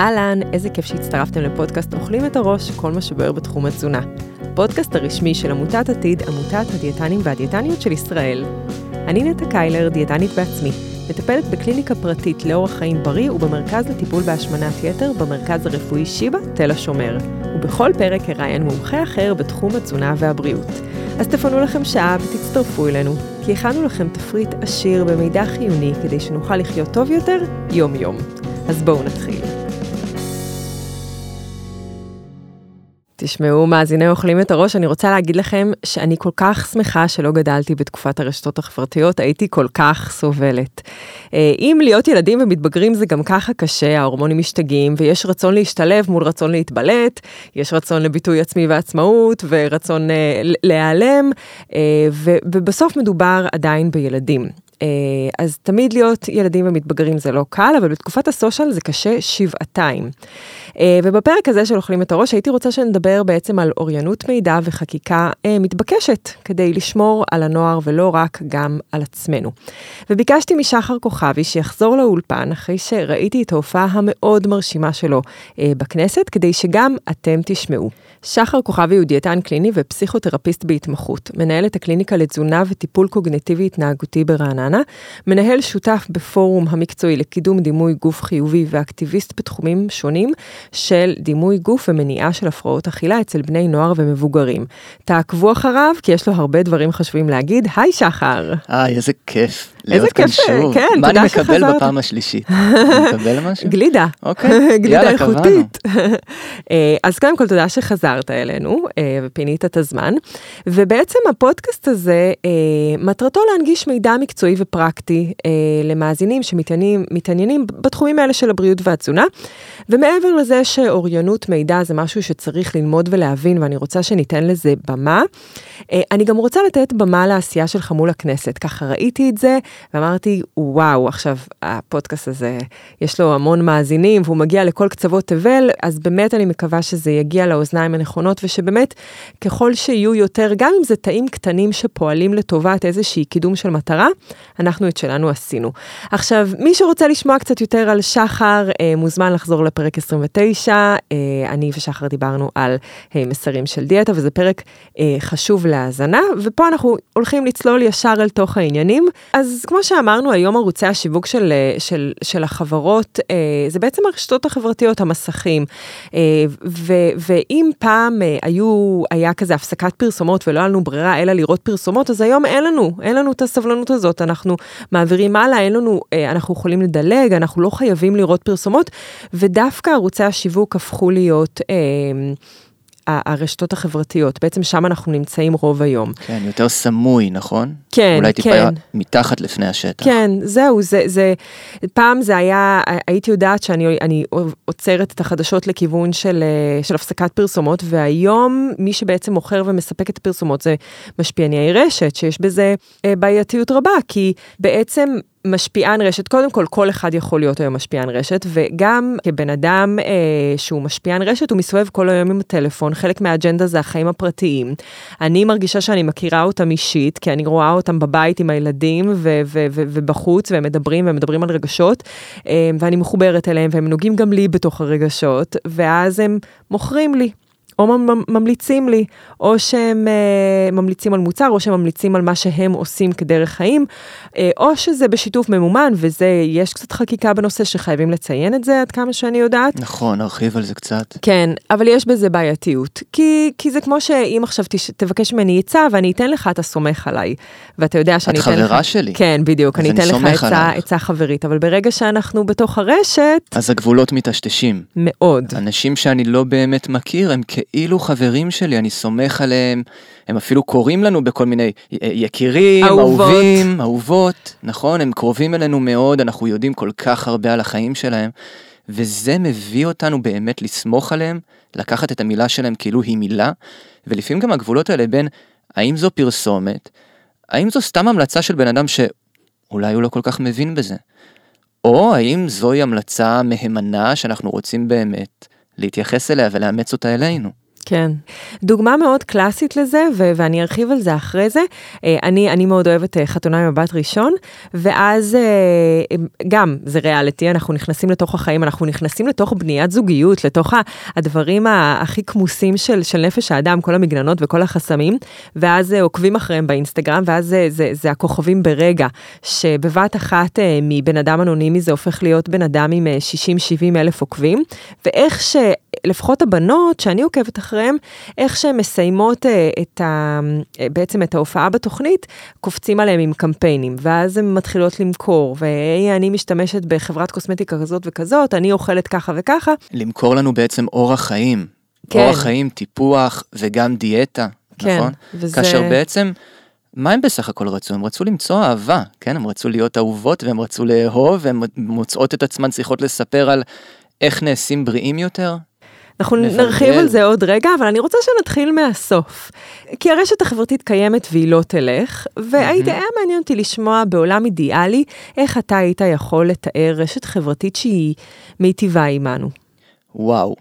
אהלן, איזה כיף שהצטרפתם לפודקאסט אוכלים את הראש, כל מה שבוער בתחום התזונה. הפודקאסט הרשמי של עמותת עתיד, עמותת הדיאטנים והדיאטניות של ישראל. אני נטע קיילר, דיאטנית בעצמי, מטפלת בקליניקה פרטית לאורח חיים בריא ובמרכז לטיפול בהשמנת יתר במרכז הרפואי שיבא, תל השומר. ובכל פרק אראיין מומחה אחר בתחום התזונה והבריאות. אז תפנו לכם שעה ותצטרפו אלינו, כי הכנו לכם תפריט עשיר במידע חיוני כדי שנוכל לחיות טוב יותר יום-יום. אז בואו נתחיל. תשמעו, מאזיני אוכלים את הראש, אני רוצה להגיד לכם שאני כל כך שמחה שלא גדלתי בתקופת הרשתות החברתיות, הייתי כל כך סובלת. אה, אם להיות ילדים ומתבגרים זה גם ככה קשה, ההורמונים משתגעים, ויש רצון להשתלב מול רצון להתבלט, יש רצון לביטוי עצמי ועצמאות, ורצון אה, להיעלם, אה, ובסוף מדובר עדיין בילדים. אז תמיד להיות ילדים ומתבגרים זה לא קל, אבל בתקופת הסושיאל זה קשה שבעתיים. אה, ובפרק הזה של אוכלים את הראש הייתי רוצה שנדבר בעצם על אוריינות מידע וחקיקה אה, מתבקשת כדי לשמור על הנוער ולא רק גם על עצמנו. וביקשתי משחר כוכבי שיחזור לאולפן אחרי שראיתי את ההופעה המאוד מרשימה שלו אה, בכנסת, כדי שגם אתם תשמעו. שחר כוכבי הוא דיאטן קליני ופסיכותרפיסט בהתמחות, מנהל את הקליניקה לתזונה וטיפול קוגנטיבי התנהגותי ברעננה, מנהל שותף בפורום המקצועי לקידום דימוי גוף חיובי ואקטיביסט בתחומים שונים, של דימוי גוף ומניעה של הפרעות אכילה אצל בני נוער ומבוגרים. תעקבו אחריו, כי יש לו הרבה דברים חשובים להגיד. היי שחר. היי, איזה כיף. איזה כיף. כן, מה תודה אני שחזרת. מקבל בפעם השלישית? אני מקבל משהו? גלידה. אוקיי, גלידה איכותית. אה, אז קודם כל תודה שחזרת אלינו אה, ופינית את הזמן. ובעצם הפודקאסט הזה, אה, מטרתו להנגיש מידע מקצועי ופרקטי למאזינים שמתעניינים בתחומים האלה של הבריאות והתזונה. ומעבר לזה שאוריינות מידע זה משהו שצריך ללמוד ולהבין, ואני רוצה שניתן לזה במה, אני גם רוצה לתת במה לעשייה שלך מול הכנסת. ככה ראיתי את זה ואמרתי, וואו, עכשיו הפודקאסט הזה, יש לו המון מאזינים והוא מגיע לכל קצוות תבל, אז באמת אני מקווה שזה יגיע לאוזניים הנכונות ושבאמת ככל שיהיו יותר, גם אם זה תאים קטנים שפועלים לטובת איזושהי קידום של מטרה, אנחנו את שלנו עשינו. עכשיו, מי שרוצה לשמוע קצת יותר על שחר, אה, מוזמן לחזור לפרק 29. אה, אני ושחר דיברנו על אה, מסרים של דיאטה, וזה פרק חשוב להאזנה, ופה אנחנו הולכים לצלול ישר אל תוך העניינים. אז כמו שאמרנו, היום ערוצי השיווק של, של, של החברות, זה בעצם הרשתות החברתיות, המסכים. ו, ואם פעם היו, היה כזה הפסקת פרסומות ולא היה לנו ברירה אלא לראות פרסומות, אז היום אין לנו, אין לנו את הסבלנות הזאת, אנחנו מעבירים הלאה, אין לנו, אנחנו יכולים לדלג, אנחנו לא חייבים לראות פרסומות, ודווקא ערוצי השיווק הפכו להיות... הרשתות החברתיות, בעצם שם אנחנו נמצאים רוב היום. כן, יותר סמוי, נכון? כן, אולי כן. טיפה מתחת לפני השטח. כן, זהו, זה, זה, פעם זה היה, הייתי יודעת שאני אני עוצרת את החדשות לכיוון של, של הפסקת פרסומות, והיום מי שבעצם מוכר ומספק את הפרסומות זה משפיעני רשת, שיש בזה אה, בעייתיות רבה, כי בעצם משפיען רשת, קודם כל, כל אחד יכול להיות היום משפיען רשת, וגם כבן אדם אה, שהוא משפיען רשת, הוא מסתובב כל היום עם הטלפון, חלק מהאג'נדה זה החיים הפרטיים. אני מרגישה שאני מכירה אותם אישית, כי אני רואה אותם בבית עם הילדים ו- ו- ו- ובחוץ, והם מדברים, והם מדברים על רגשות, אה, ואני מחוברת אליהם, והם נוגעים גם לי בתוך הרגשות, ואז הם מוכרים לי. או ממליצים לי, או שהם uh, ממליצים על מוצר, או שהם ממליצים על מה שהם עושים כדרך חיים, uh, או שזה בשיתוף ממומן, וזה, יש קצת חקיקה בנושא שחייבים לציין את זה, עד כמה שאני יודעת. נכון, נרחיב על זה קצת. כן, אבל יש בזה בעייתיות, כי, כי זה כמו שאם עכשיו תש, תבקש ממני עצה, ואני אתן לך, אתה סומך עליי, ואתה יודע שאני אתן לך... את חברה שלי. כן, בדיוק, אני אתן לך עצה, עצה חברית, אבל ברגע שאנחנו בתוך הרשת... אז הגבולות מטשטשים. מאוד. אנשים שאני לא באמת מכיר, הם כאילו חברים שלי, אני סומך עליהם, הם אפילו קוראים לנו בכל מיני יקירים, אהובות. אהובים, אהובות, נכון? הם קרובים אלינו מאוד, אנחנו יודעים כל כך הרבה על החיים שלהם, וזה מביא אותנו באמת לסמוך עליהם, לקחת את המילה שלהם כאילו היא מילה, ולפעמים גם הגבולות האלה בין האם זו פרסומת, האם זו סתם המלצה של בן אדם שאולי הוא לא כל כך מבין בזה, או האם זוהי המלצה מהימנה שאנחנו רוצים באמת להתייחס אליה ולאמץ אותה אלינו. כן. דוגמה מאוד קלאסית לזה, ו- ואני ארחיב על זה אחרי זה, אה, אני, אני מאוד אוהבת אה, חתונה עם מבט ראשון, ואז אה, גם, זה ריאליטי, אנחנו נכנסים לתוך החיים, אנחנו נכנסים לתוך בניית זוגיות, לתוך הדברים הכי כמוסים של, של נפש האדם, כל המגננות וכל החסמים, ואז עוקבים אחריהם באינסטגרם, ואז זה, זה, זה הכוכבים ברגע, שבבת אחת מבן אדם אנונימי זה הופך להיות בן אדם עם 60-70 אלף עוקבים, ואיך שלפחות הבנות שאני עוקבת אחריהם, איך שהן מסיימות אה, את ה, אה, בעצם את ההופעה בתוכנית, קופצים עליהם עם קמפיינים, ואז הן מתחילות למכור, ואני משתמשת בחברת קוסמטיקה כזאת וכזאת, אני אוכלת ככה וככה. למכור לנו בעצם אורח חיים. כן. אורח חיים, טיפוח וגם דיאטה, כן, נכון? וזה... כאשר בעצם... מה הם בסך הכל רצו? הם רצו למצוא אהבה, כן? הם רצו להיות אהובות והם רצו לאהוב, והם מוצאות את עצמן צריכות לספר על איך נעשים בריאים יותר, אנחנו מבלבל. נרחיב על זה עוד רגע, אבל אני רוצה שנתחיל מהסוף. כי הרשת החברתית קיימת והיא לא תלך, והייתי, היה מעניין אותי לשמוע בעולם אידיאלי, איך אתה היית יכול לתאר רשת חברתית שהיא מיטיבה עימנו. וואו,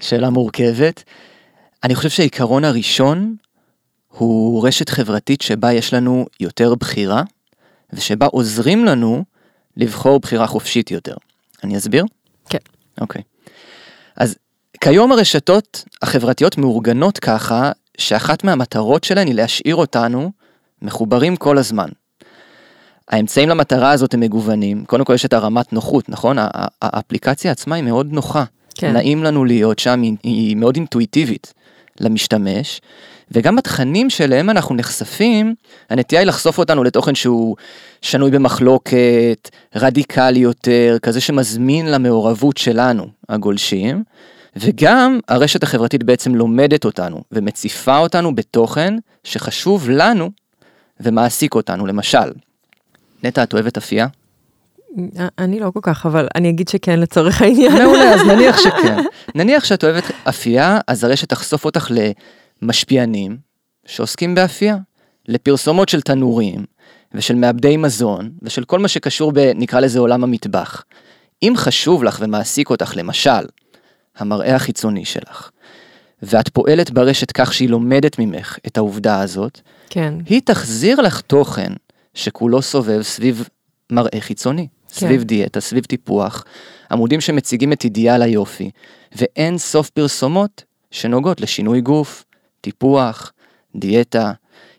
שאלה מורכבת. אני חושב שהעיקרון הראשון הוא רשת חברתית שבה יש לנו יותר בחירה, ושבה עוזרים לנו לבחור בחירה חופשית יותר. אני אסביר? כן. אוקיי. אז כיום הרשתות החברתיות מאורגנות ככה, שאחת מהמטרות שלהן היא להשאיר אותנו מחוברים כל הזמן. האמצעים למטרה הזאת הם מגוונים, קודם כל יש את הרמת נוחות, נכון? האפליקציה עצמה היא מאוד נוחה. כן. נעים לנו להיות שם, היא, היא מאוד אינטואיטיבית למשתמש, וגם התכנים שלהם אנחנו נחשפים, הנטייה היא לחשוף אותנו לתוכן שהוא שנוי במחלוקת, רדיקלי יותר, כזה שמזמין למעורבות שלנו, הגולשים. וגם הרשת החברתית בעצם לומדת אותנו ומציפה אותנו בתוכן שחשוב לנו ומעסיק אותנו. למשל, נטע, את אוהבת אפייה? אני לא כל כך, אבל אני אגיד שכן לצורך העניין. מעולה, אז נניח שכן. נניח שאת אוהבת אפייה, אז הרשת תחשוף אותך למשפיענים שעוסקים באפייה, לפרסומות של תנורים ושל מעבדי מזון ושל כל מה שקשור ב... נקרא לזה עולם המטבח. אם חשוב לך ומעסיק אותך, למשל, המראה החיצוני שלך, ואת פועלת ברשת כך שהיא לומדת ממך את העובדה הזאת, כן. היא תחזיר לך תוכן שכולו סובב סביב מראה חיצוני, כן. סביב דיאטה, סביב טיפוח, עמודים שמציגים את אידיאל היופי, ואין סוף פרסומות שנוגעות לשינוי גוף, טיפוח, דיאטה.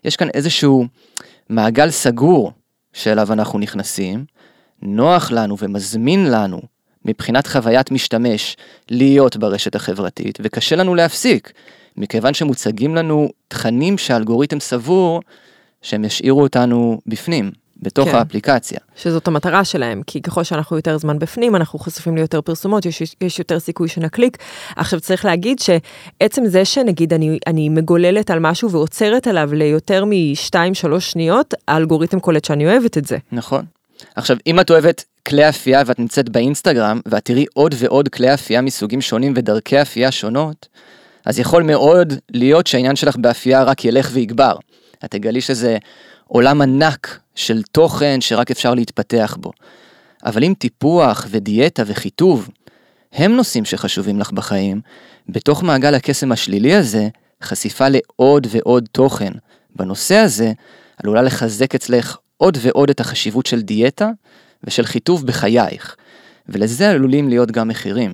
יש כאן איזשהו מעגל סגור שאליו אנחנו נכנסים, נוח לנו ומזמין לנו מבחינת חוויית משתמש להיות ברשת החברתית, וקשה לנו להפסיק, מכיוון שמוצגים לנו תכנים שהאלגוריתם סבור שהם ישאירו אותנו בפנים. בתוך כן. האפליקציה. שזאת המטרה שלהם, כי ככל שאנחנו יותר זמן בפנים, אנחנו חשופים ליותר פרסומות, יש, יש יותר סיכוי שנקליק. עכשיו צריך להגיד שעצם זה שנגיד אני, אני מגוללת על משהו ועוצרת עליו ליותר מ-2-3 שניות, האלגוריתם קולט שאני אוהבת את זה. נכון. עכשיו, אם את אוהבת כלי אפייה ואת נמצאת באינסטגרם, ואת תראי עוד ועוד כלי אפייה מסוגים שונים ודרכי אפייה שונות, אז יכול מאוד להיות שהעניין שלך באפייה רק ילך ויגבר. את תגלי שזה עולם ענק של תוכן שרק אפשר להתפתח בו. אבל אם טיפוח ודיאטה וחיטוב הם נושאים שחשובים לך בחיים, בתוך מעגל הקסם השלילי הזה, חשיפה לעוד ועוד תוכן בנושא הזה עלולה לחזק אצלך עוד ועוד את החשיבות של דיאטה ושל חיטוב בחייך, ולזה עלולים להיות גם מחירים.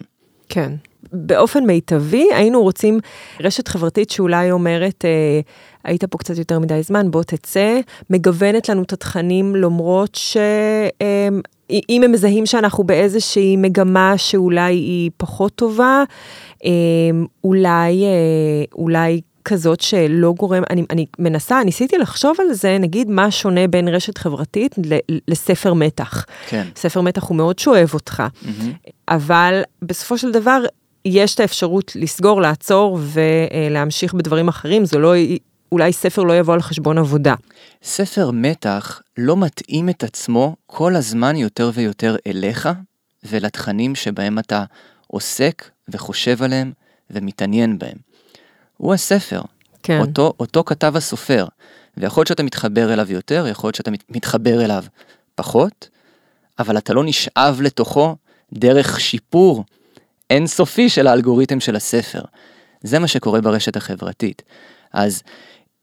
כן. באופן מיטבי היינו רוצים רשת חברתית שאולי אומרת, אה, היית פה קצת יותר מדי זמן, בוא תצא, מגוונת לנו את התכנים למרות שאם אה, הם מזהים שאנחנו באיזושהי מגמה שאולי היא פחות טובה, אה, אולי, אה, אולי כזאת שלא גורם, אני, אני מנסה, ניסיתי לחשוב על זה, נגיד מה שונה בין רשת חברתית לספר מתח. כן. ספר מתח הוא מאוד שואב אותך, mm-hmm. אבל בסופו של דבר יש את האפשרות לסגור, לעצור ולהמשיך בדברים אחרים, זה לא, אולי ספר לא יבוא על חשבון עבודה. ספר מתח לא מתאים את עצמו כל הזמן יותר ויותר אליך ולתכנים שבהם אתה עוסק וחושב עליהם ומתעניין בהם. הוא הספר. כן. אותו, אותו כתב הסופר. ויכול להיות שאתה מתחבר אליו יותר, יכול להיות שאתה מתחבר אליו פחות, אבל אתה לא נשאב לתוכו דרך שיפור אינסופי של האלגוריתם של הספר. זה מה שקורה ברשת החברתית. אז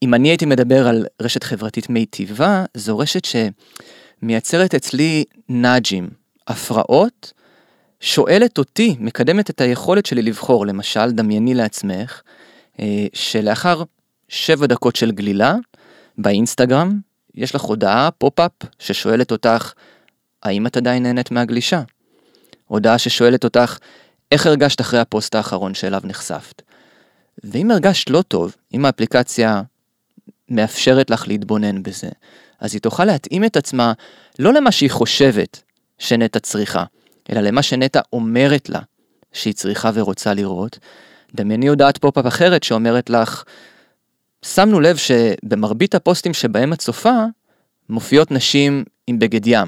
אם אני הייתי מדבר על רשת חברתית מיטיבה, זו רשת שמייצרת אצלי נאג'ים, הפרעות, שואלת אותי, מקדמת את היכולת שלי לבחור, למשל, דמייני לעצמך, שלאחר שבע דקות של גלילה, באינסטגרם, יש לך הודעה, pop-up, ששואלת אותך, האם את עדיין נהנית מהגלישה? הודעה ששואלת אותך, איך הרגשת אחרי הפוסט האחרון שאליו נחשפת? ואם הרגשת לא טוב, אם האפליקציה מאפשרת לך להתבונן בזה, אז היא תוכל להתאים את עצמה לא למה שהיא חושבת שנטע צריכה, אלא למה שנטע אומרת לה שהיא צריכה ורוצה לראות. דמייני הודעת pop-up אחרת שאומרת לך, שמנו לב שבמרבית הפוסטים שבהם את צופה, מופיעות נשים עם בגד ים.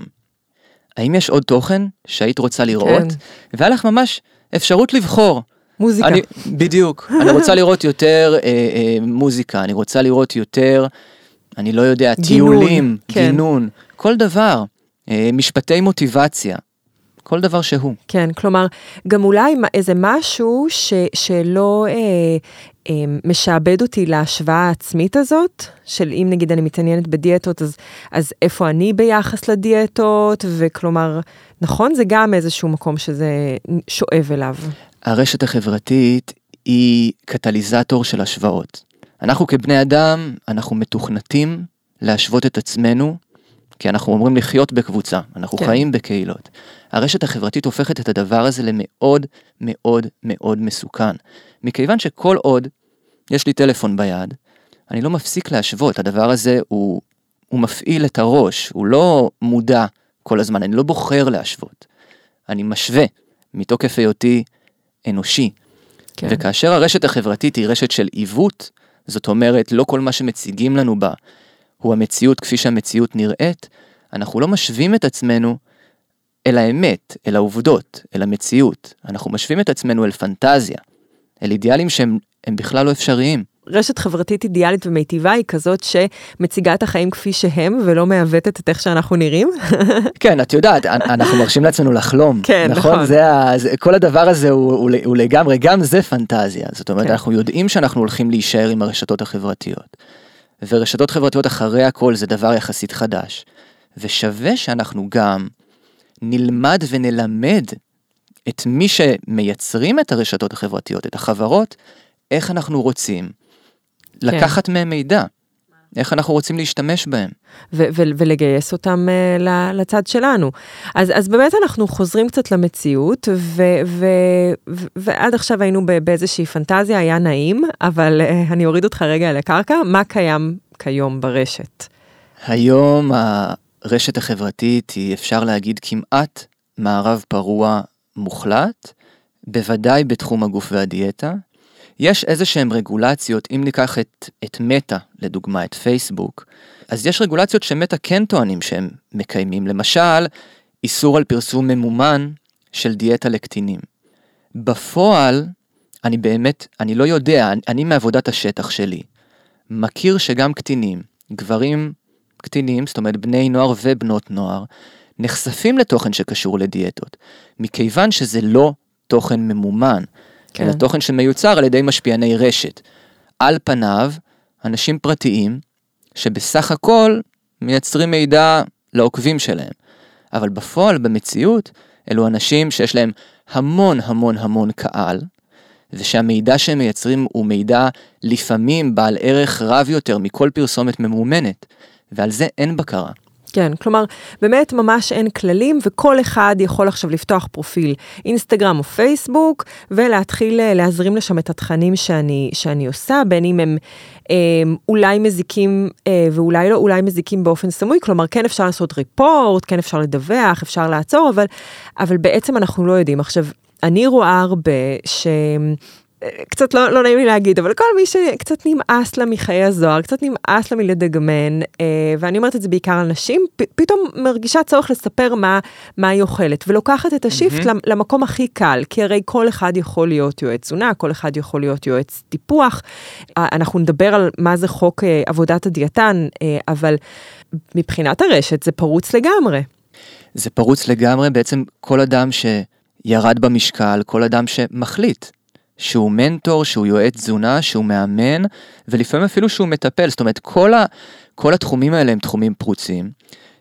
האם יש עוד תוכן שהיית רוצה לראות? כן. והיה לך ממש אפשרות לבחור. מוזיקה. אני, בדיוק. אני רוצה לראות יותר אה, אה, מוזיקה, אני רוצה לראות יותר, אני לא יודע, גינון, טיולים, כן. גינון, כל דבר. אה, משפטי מוטיבציה. כל דבר שהוא. כן, כלומר, גם אולי איזה משהו ש, שלא אה, אה, משעבד אותי להשוואה העצמית הזאת, של אם נגיד אני מתעניינת בדיאטות, אז, אז איפה אני ביחס לדיאטות, וכלומר, נכון, זה גם איזשהו מקום שזה שואב אליו. הרשת החברתית היא קטליזטור של השוואות. אנחנו כבני אדם, אנחנו מתוכנתים להשוות את עצמנו כי אנחנו אומרים לחיות בקבוצה, אנחנו כן. חיים בקהילות. הרשת החברתית הופכת את הדבר הזה למאוד מאוד מאוד מסוכן. מכיוון שכל עוד יש לי טלפון ביד, אני לא מפסיק להשוות, הדבר הזה הוא, הוא מפעיל את הראש, הוא לא מודע כל הזמן, אני לא בוחר להשוות. אני משווה מתוקף היותי אנושי. כן. וכאשר הרשת החברתית היא רשת של עיוות, זאת אומרת, לא כל מה שמציגים לנו בה הוא המציאות כפי שהמציאות נראית, אנחנו לא משווים את עצמנו אל האמת, אל העובדות, אל המציאות. אנחנו משווים את עצמנו אל פנטזיה, אל אידיאלים שהם בכלל לא אפשריים. רשת חברתית אידיאלית ומיטיבה היא כזאת שמציגה את החיים כפי שהם ולא מעוותת את איך שאנחנו נראים. כן, את יודעת, אנחנו מרשים לעצמנו לחלום. כן, נכון. נכון. זה, זה, כל הדבר הזה הוא, הוא, הוא לגמרי, גם זה פנטזיה. זאת אומרת, כן. אנחנו יודעים שאנחנו הולכים להישאר עם הרשתות החברתיות. ורשתות חברתיות אחרי הכל זה דבר יחסית חדש. ושווה שאנחנו גם נלמד ונלמד את מי שמייצרים את הרשתות החברתיות, את החברות, איך אנחנו רוצים כן. לקחת מהם מידע. איך אנחנו רוצים להשתמש בהם. ו- ו- ולגייס אותם uh, לצד שלנו. אז, אז באמת אנחנו חוזרים קצת למציאות, ו- ו- ו- ועד עכשיו היינו באיזושהי פנטזיה, היה נעים, אבל uh, אני אוריד אותך רגע לקרקע, מה קיים כיום ברשת? היום הרשת החברתית היא, אפשר להגיד, כמעט מערב פרוע מוחלט, בוודאי בתחום הגוף והדיאטה. יש איזה שהם רגולציות, אם ניקח את, את מטא, לדוגמה, את פייסבוק, אז יש רגולציות שמטא כן טוענים שהם מקיימים, למשל, איסור על פרסום ממומן של דיאטה לקטינים. בפועל, אני באמת, אני לא יודע, אני, אני מעבודת השטח שלי, מכיר שגם קטינים, גברים קטינים, זאת אומרת בני נוער ובנות נוער, נחשפים לתוכן שקשור לדיאטות, מכיוון שזה לא תוכן ממומן, כן. אלא תוכן שמיוצר על ידי משפיעני רשת. על פניו, אנשים פרטיים, שבסך הכל מייצרים מידע לעוקבים שלהם. אבל בפועל, במציאות, אלו אנשים שיש להם המון המון המון קהל, ושהמידע שהם מייצרים הוא מידע לפעמים בעל ערך רב יותר מכל פרסומת ממומנת, ועל זה אין בקרה. כן, כלומר, באמת ממש אין כללים, וכל אחד יכול עכשיו לפתוח פרופיל אינסטגרם או פייסבוק, ולהתחיל אה, להזרים לשם את התכנים שאני, שאני עושה, בין אם הם אה, אולי מזיקים אה, ואולי לא, אולי מזיקים באופן סמוי, כלומר, כן אפשר לעשות ריפורט, כן אפשר לדווח, אפשר לעצור, אבל, אבל בעצם אנחנו לא יודעים. עכשיו, אני רואה הרבה ש... קצת לא, לא נעים לי להגיד, אבל כל מי שקצת נמאס לה מחיי הזוהר, קצת נמאס לה מלדגמן, אה, ואני אומרת את זה בעיקר על נשים, פ, פתאום מרגישה צורך לספר מה, מה היא אוכלת, ולוקחת את השיפט mm-hmm. למקום הכי קל, כי הרי כל אחד יכול להיות יועץ תזונה, כל אחד יכול להיות יועץ טיפוח. אה, אנחנו נדבר על מה זה חוק אה, עבודת הדיאטן, אה, אבל מבחינת הרשת זה פרוץ לגמרי. זה פרוץ לגמרי, בעצם כל אדם שירד במשקל, כל אדם שמחליט שהוא מנטור, שהוא יועץ תזונה, שהוא מאמן, ולפעמים אפילו שהוא מטפל, זאת אומרת, כל, ה, כל התחומים האלה הם תחומים פרוצים,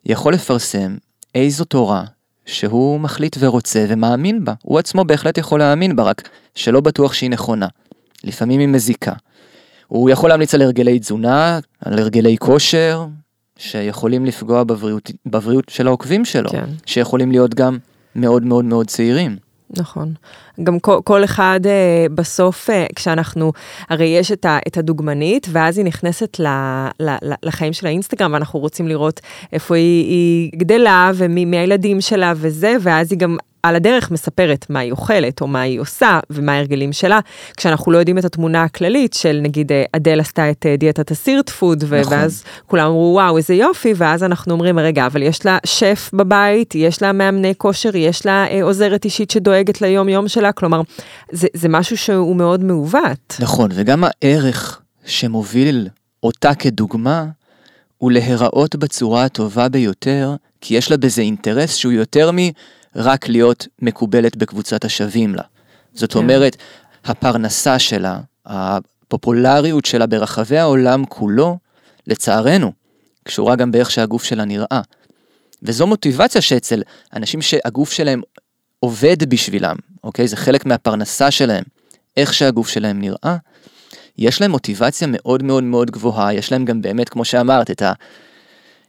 יכול לפרסם איזו תורה שהוא מחליט ורוצה ומאמין בה. הוא עצמו בהחלט יכול להאמין בה, רק שלא בטוח שהיא נכונה. לפעמים היא מזיקה. הוא יכול להמליץ על הרגלי תזונה, על הרגלי כושר, שיכולים לפגוע בבריאות, בבריאות של העוקבים שלו, כן. שיכולים להיות גם מאוד מאוד מאוד צעירים. נכון. גם כל, כל אחד אה, בסוף, אה, כשאנחנו, הרי יש את, ה, את הדוגמנית, ואז היא נכנסת ל, ל, ל, לחיים של האינסטגרם, ואנחנו רוצים לראות איפה היא, היא גדלה, ומי הילדים שלה וזה, ואז היא גם על הדרך מספרת מה היא אוכלת, או מה היא עושה, ומה ההרגלים שלה, כשאנחנו לא יודעים את התמונה הכללית של נגיד אה, אדל עשתה את אה, דיאטת הסירט פוד, נכון. ואז כולם אמרו וואו איזה יופי, ואז אנחנו אומרים רגע, אבל יש לה שף בבית, יש לה מאמני כושר, יש לה אה, עוזרת אישית שדואגת ליום יום שלה, כלומר, זה, זה משהו שהוא מאוד מעוות. נכון, וגם הערך שמוביל אותה כדוגמה, הוא להיראות בצורה הטובה ביותר, כי יש לה בזה אינטרס שהוא יותר מ... רק להיות מקובלת בקבוצת השווים לה. זאת כן. אומרת, הפרנסה שלה, הפופולריות שלה ברחבי העולם כולו, לצערנו, קשורה גם באיך שהגוף שלה נראה. וזו מוטיבציה שאצל אנשים שהגוף שלהם עובד בשבילם, אוקיי? זה חלק מהפרנסה שלהם, איך שהגוף שלהם נראה. יש להם מוטיבציה מאוד מאוד מאוד גבוהה, יש להם גם באמת, כמו שאמרת, את ה...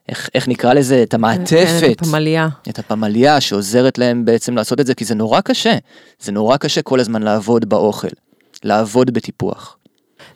איך, איך נקרא לזה, את המעטפת. את הפמליה. את הפמליה שעוזרת להם בעצם לעשות את זה, כי זה נורא קשה. זה נורא קשה כל הזמן לעבוד באוכל, לעבוד בטיפוח.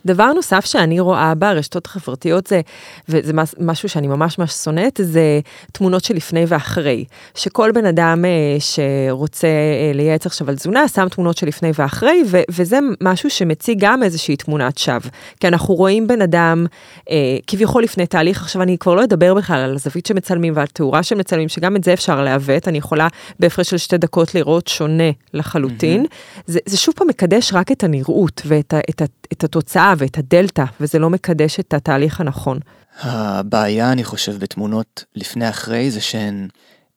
דבר נוסף שאני רואה ברשתות החברתיות זה, וזה משהו שאני ממש ממש שונאת, זה תמונות של לפני ואחרי. שכל בן אדם אה, שרוצה אה, לייעץ עכשיו על תזונה, שם תמונות של לפני ואחרי, ו- וזה משהו שמציג גם איזושהי תמונת שווא. כי אנחנו רואים בן אדם אה, כביכול לפני תהליך, עכשיו אני כבר לא אדבר בכלל על הזווית שמצלמים ועל תאורה שמצלמים, שגם את זה אפשר לעוות, אני יכולה בהפרש של שתי דקות לראות שונה לחלוטין. Mm-hmm. זה, זה שוב פעם מקדש רק את הנראות ואת ה, את ה, את התוצאה. ואת הדלתא, וזה לא מקדש את התהליך הנכון. הבעיה, אני חושב, בתמונות לפני אחרי, זה שהן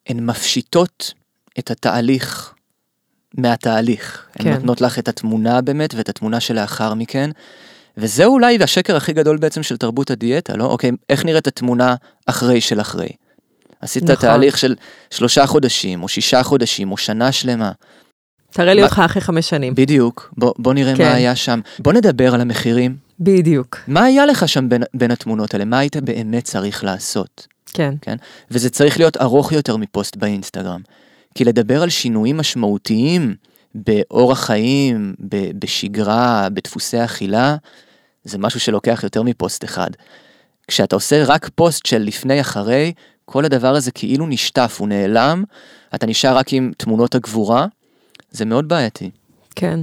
מפשיטות את התהליך מהתהליך. כן. הן נותנות לך את התמונה באמת, ואת התמונה שלאחר מכן. וזה אולי השקר הכי גדול בעצם של תרבות הדיאטה, לא? אוקיי, איך נראית התמונה אחרי של אחרי? עשית נכון. תהליך של שלושה חודשים, או שישה חודשים, או שנה שלמה. תראה לי אותך אחרי חמש שנים. בדיוק, בוא, בוא נראה כן. מה היה שם. בוא נדבר על המחירים. בדיוק. מה היה לך שם בין, בין התמונות האלה? מה היית באמת צריך לעשות? כן. כן. וזה צריך להיות ארוך יותר מפוסט באינסטגרם. כי לדבר על שינויים משמעותיים באורח חיים, ב, בשגרה, בדפוסי אכילה, זה משהו שלוקח יותר מפוסט אחד. כשאתה עושה רק פוסט של לפני אחרי, כל הדבר הזה כאילו נשטף, הוא נעלם, אתה נשאר רק עם תמונות הגבורה, זה מאוד בעייתי. כן.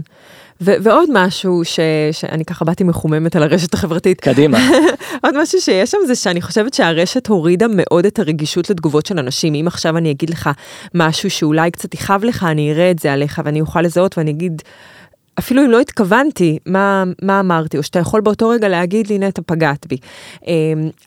ו- ועוד משהו ש- שאני ככה באתי מחוממת על הרשת החברתית. קדימה. עוד משהו שיש שם זה שאני חושבת שהרשת הורידה מאוד את הרגישות לתגובות של אנשים. אם עכשיו אני אגיד לך משהו שאולי קצת יכאב לך, אני אראה את זה עליך ואני אוכל לזהות ואני אגיד... אפילו אם לא התכוונתי, מה, מה אמרתי, או שאתה יכול באותו רגע להגיד לי, נטע, פגעת בי. אמ,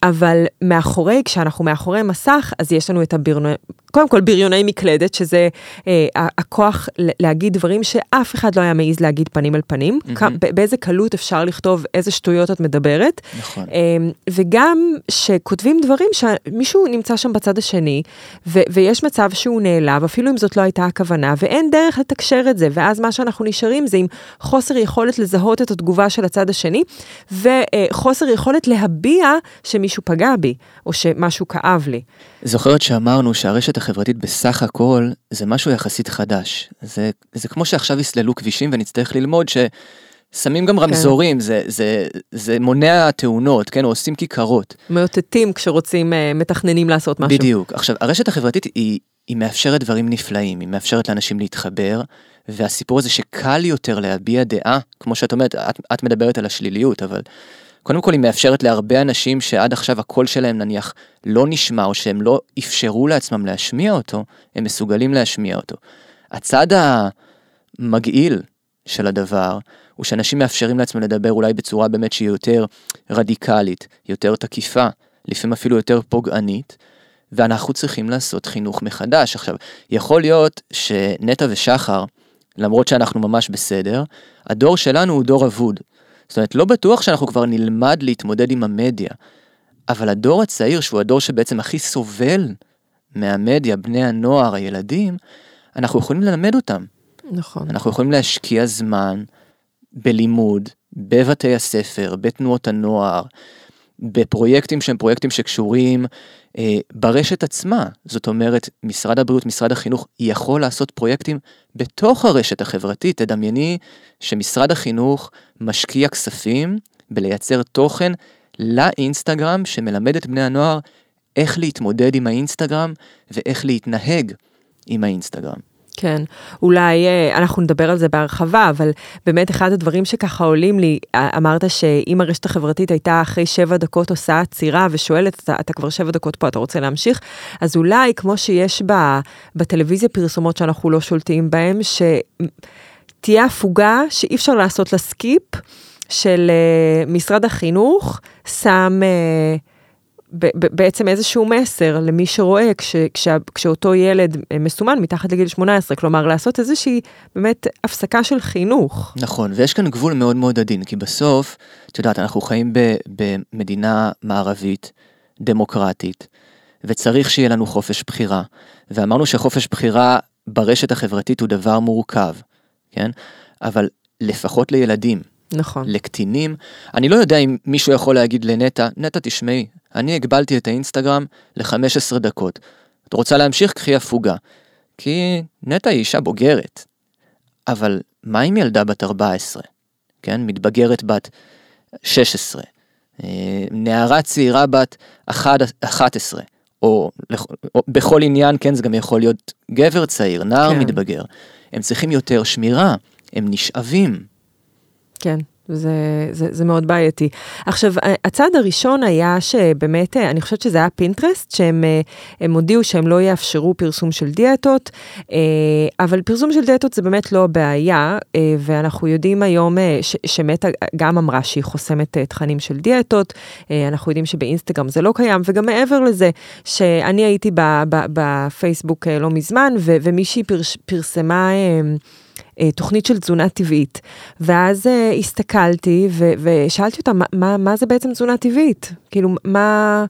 אבל מאחורי, כשאנחנו מאחורי מסך, אז יש לנו את הבריוני, קודם כל בריוני מקלדת, שזה אה, הכוח להגיד דברים שאף אחד לא היה מעז להגיד פנים אל פנים, mm-hmm. באיזה קלות אפשר לכתוב איזה שטויות את מדברת. נכון. אה, וגם שכותבים דברים שמישהו נמצא שם בצד השני, ו- ויש מצב שהוא נעלב, אפילו אם זאת לא הייתה הכוונה, ואין דרך לתקשר את זה, ואז מה שאנחנו נשארים זה עם חוסר יכולת לזהות את התגובה של הצד השני, וחוסר יכולת להביע שמישהו פגע בי, או שמשהו כאב לי. זוכרת שאמרנו שהרשת החברתית בסך הכל זה משהו יחסית חדש. זה, זה כמו שעכשיו יסללו כבישים ונצטרך ללמוד ש... שמים גם כן. רמזורים, כן. זה, זה, זה מונע תאונות, כן, או עושים כיכרות. מאותתים כשרוצים, אה, מתכננים לעשות משהו. בדיוק. עכשיו, הרשת החברתית היא, היא מאפשרת דברים נפלאים, היא מאפשרת לאנשים להתחבר, והסיפור הזה שקל יותר להביע דעה, כמו שאת אומרת, את, את מדברת על השליליות, אבל קודם כל היא מאפשרת להרבה אנשים שעד עכשיו הקול שלהם נניח לא נשמע, או שהם לא אפשרו לעצמם להשמיע אותו, הם מסוגלים להשמיע אותו. הצד המגעיל של הדבר, הוא שאנשים מאפשרים לעצמם לדבר אולי בצורה באמת שהיא יותר רדיקלית, יותר תקיפה, לפעמים אפילו יותר פוגענית, ואנחנו צריכים לעשות חינוך מחדש. עכשיו, יכול להיות שנטע ושחר למרות שאנחנו ממש בסדר, הדור שלנו הוא דור אבוד. זאת אומרת, לא בטוח שאנחנו כבר נלמד להתמודד עם המדיה, אבל הדור הצעיר, שהוא הדור שבעצם הכי סובל מהמדיה, בני הנוער, הילדים, אנחנו יכולים ללמד אותם. נכון. אנחנו יכולים להשקיע זמן בלימוד, בבתי הספר, בתנועות הנוער, בפרויקטים שהם פרויקטים שקשורים אה, ברשת עצמה. זאת אומרת, משרד הבריאות, משרד החינוך, יכול לעשות פרויקטים בתוך הרשת החברתית. תדמייני שמשרד החינוך משקיע כספים בלייצר תוכן לאינסטגרם שמלמד את בני הנוער איך להתמודד עם האינסטגרם ואיך להתנהג עם האינסטגרם. כן, אולי אה, אנחנו נדבר על זה בהרחבה, אבל באמת אחד הדברים שככה עולים לי, אה, אמרת שאם הרשת החברתית הייתה אחרי שבע דקות עושה עצירה ושואלת, אתה, אתה כבר שבע דקות פה, אתה רוצה להמשיך? אז אולי כמו שיש ב, בטלוויזיה פרסומות שאנחנו לא שולטים בהן, שתהיה הפוגה שאי אפשר לעשות לה skip, של אה, משרד החינוך שם... בעצם איזשהו מסר למי שרואה כש, כשה, כשאותו ילד אה, מסומן מתחת לגיל 18, כלומר לעשות איזושהי באמת הפסקה של חינוך. נכון, ויש כאן גבול מאוד מאוד עדין, כי בסוף, את יודעת, אנחנו חיים ב, במדינה מערבית, דמוקרטית, וצריך שיהיה לנו חופש בחירה, ואמרנו שחופש בחירה ברשת החברתית הוא דבר מורכב, כן? אבל לפחות לילדים, נכון. לקטינים. אני לא יודע אם מישהו יכול להגיד לנטע, נטע תשמעי, אני הגבלתי את האינסטגרם ל-15 דקות. את רוצה להמשיך? קחי הפוגה. כי נטע היא אישה בוגרת. אבל מה עם ילדה בת 14? כן? מתבגרת בת 16. אה, נערה צעירה בת 11. או, או בכל עניין, כן, זה גם יכול להיות גבר צעיר, נער כן. מתבגר. הם צריכים יותר שמירה, הם נשאבים. כן. זה, זה, זה מאוד בעייתי. עכשיו, הצעד הראשון היה שבאמת, אני חושבת שזה היה פינטרסט, שהם הודיעו שהם לא יאפשרו פרסום של דיאטות, אבל פרסום של דיאטות זה באמת לא הבעיה, ואנחנו יודעים היום שמטה גם אמרה שהיא חוסמת תכנים של דיאטות, אנחנו יודעים שבאינסטגרם זה לא קיים, וגם מעבר לזה, שאני הייתי בפייסבוק לא מזמן, ומישהי פרש, פרסמה... אה, תוכנית של תזונה טבעית. ואז אה, הסתכלתי ו- ושאלתי אותה, מה, מה, מה זה בעצם תזונה טבעית? כאילו, מה...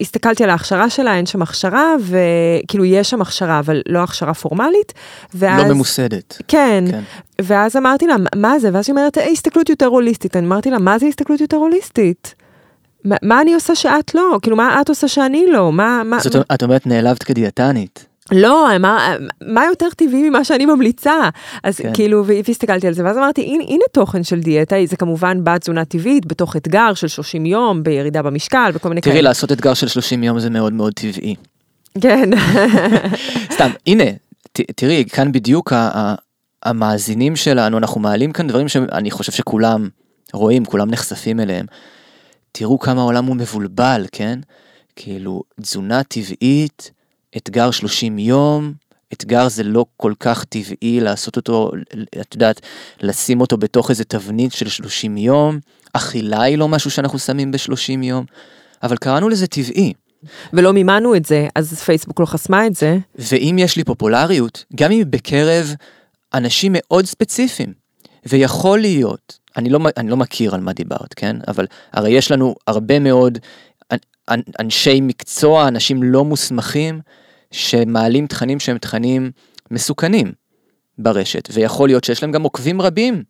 הסתכלתי על ההכשרה שלה, אין שם הכשרה, וכאילו יש שם הכשרה, אבל לא הכשרה פורמלית. ואז... לא ממוסדת. כן, כן. ואז אמרתי לה, מה זה? ואז היא אומרת, אה, הסתכלות יותר הוליסטית. אני אמרתי לה, מה זה הסתכלות יותר הוליסטית? מה, מה אני עושה שאת לא? כאילו, מה את עושה שאני לא? מה... מה זאת אומרת, את אומרת, נעלבת כדיאטנית. לא, מה, מה יותר טבעי ממה שאני ממליצה? אז כן. כאילו, והסתכלתי על זה, ואז אמרתי, הנה, הנה תוכן של דיאטה, זה כמובן בא תזונה טבעית, בתוך אתגר של 30 יום, בירידה במשקל וכל מיני כאלה. תראי, לעשות אתגר של 30 יום זה מאוד מאוד טבעי. כן. סתם, הנה, ת, תראי, כאן בדיוק ה, ה, המאזינים שלנו, אנחנו מעלים כאן דברים שאני חושב שכולם רואים, כולם נחשפים אליהם. תראו כמה העולם הוא מבולבל, כן? כאילו, תזונה טבעית, אתגר 30 יום, אתגר זה לא כל כך טבעי לעשות אותו, את יודעת, לשים אותו בתוך איזה תבנית של 30 יום, אכילה היא לא משהו שאנחנו שמים ב-30 יום, אבל קראנו לזה טבעי. ולא מימנו את זה, אז פייסבוק לא חסמה את זה. ואם יש לי פופולריות, גם אם בקרב אנשים מאוד ספציפיים, ויכול להיות, אני לא, אני לא מכיר על מה דיברת, כן? אבל הרי יש לנו הרבה מאוד אנשי מקצוע, אנשים לא מוסמכים, שמעלים תכנים שהם תכנים מסוכנים ברשת, ויכול להיות שיש להם גם עוקבים רבים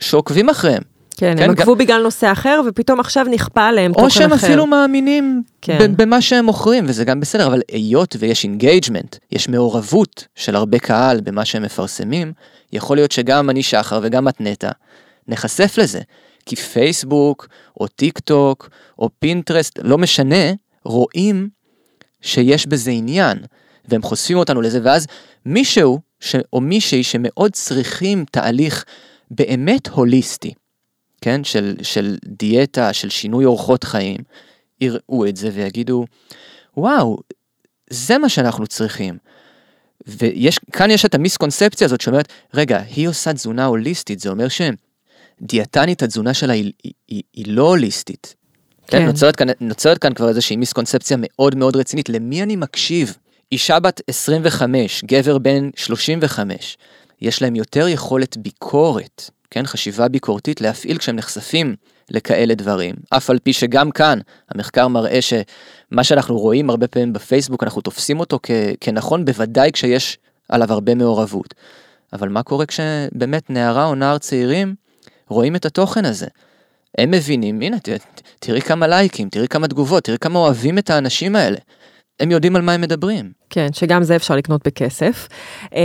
שעוקבים אחריהם. כן, כן, הם עקבו גם... בגלל נושא אחר, ופתאום עכשיו נכפה עליהם תוכן אחר. או שהם אפילו מאמינים כן. במה שהם מוכרים, וזה גם בסדר, אבל היות ויש engagement, יש מעורבות של הרבה קהל במה שהם מפרסמים, יכול להיות שגם אני שחר וגם את נטע, נחשף לזה. כי פייסבוק, או טיק טוק, או פינטרסט, לא משנה, רואים שיש בזה עניין, והם חושפים אותנו לזה, ואז מישהו ש... או מישהי שמאוד צריכים תהליך באמת הוליסטי, כן, של, של דיאטה, של שינוי אורחות חיים, יראו את זה ויגידו, וואו, זה מה שאנחנו צריכים. וכאן יש את המיסקונספציה הזאת שאומרת, רגע, היא עושה תזונה הוליסטית, זה אומר שדיאטנית התזונה שלה היא, היא, היא, היא לא הוליסטית, כן. כן, נוצרת כאן, נוצרת כאן כבר איזושהי מיסקונספציה מאוד מאוד רצינית, למי אני מקשיב? אישה בת 25, גבר בן 35, יש להם יותר יכולת ביקורת, כן, חשיבה ביקורתית להפעיל כשהם נחשפים לכאלה דברים. אף על פי שגם כאן המחקר מראה שמה שאנחנו רואים הרבה פעמים בפייסבוק, אנחנו תופסים אותו כ- כנכון, בוודאי כשיש עליו הרבה מעורבות. אבל מה קורה כשבאמת נערה או נער צעירים רואים את התוכן הזה? הם מבינים, הנה, ת, תראי כמה לייקים, תראי כמה תגובות, תראי כמה אוהבים את האנשים האלה. הם יודעים על מה הם מדברים. כן, שגם זה אפשר לקנות בכסף. אמ,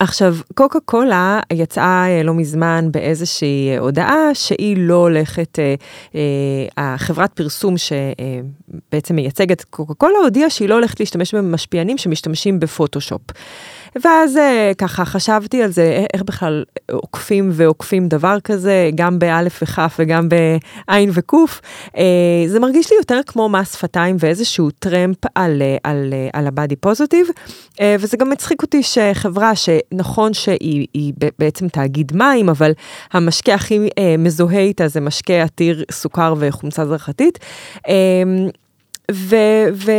עכשיו, קוקה קולה יצאה אה, לא מזמן באיזושהי הודעה שהיא לא הולכת, אה, אה, החברת פרסום שבעצם מייצגת קוקה קולה הודיעה שהיא לא הולכת להשתמש במשפיענים שמשתמשים בפוטושופ. ואז ככה חשבתי על זה, איך בכלל עוקפים ועוקפים דבר כזה, גם באלף וכף וגם בעין וקוף. זה מרגיש לי יותר כמו מס שפתיים ואיזשהו טרמפ על, על, על הבאדי פוזיטיב, וזה גם מצחיק אותי שחברה שנכון שהיא בעצם תאגיד מים, אבל המשקה הכי מזוהה איתה זה משקה עתיר סוכר וחומצה זרחתית. ו... ו...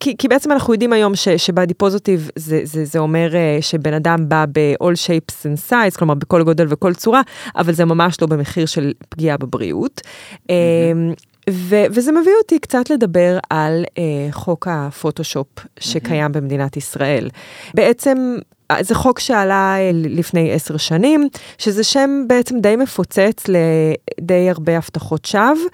כי, כי בעצם אנחנו יודעים היום שבאדי פוזיטיב זה, זה, זה אומר uh, שבן אדם בא ב-all shapes and size, כלומר בכל גודל וכל צורה, אבל זה ממש לא במחיר של פגיעה בבריאות. Mm-hmm. ו- וזה מביא אותי קצת לדבר על uh, חוק הפוטושופ שקיים mm-hmm. במדינת ישראל. בעצם זה חוק שעלה לפני עשר שנים, שזה שם בעצם די מפוצץ לדי הרבה הבטחות שווא,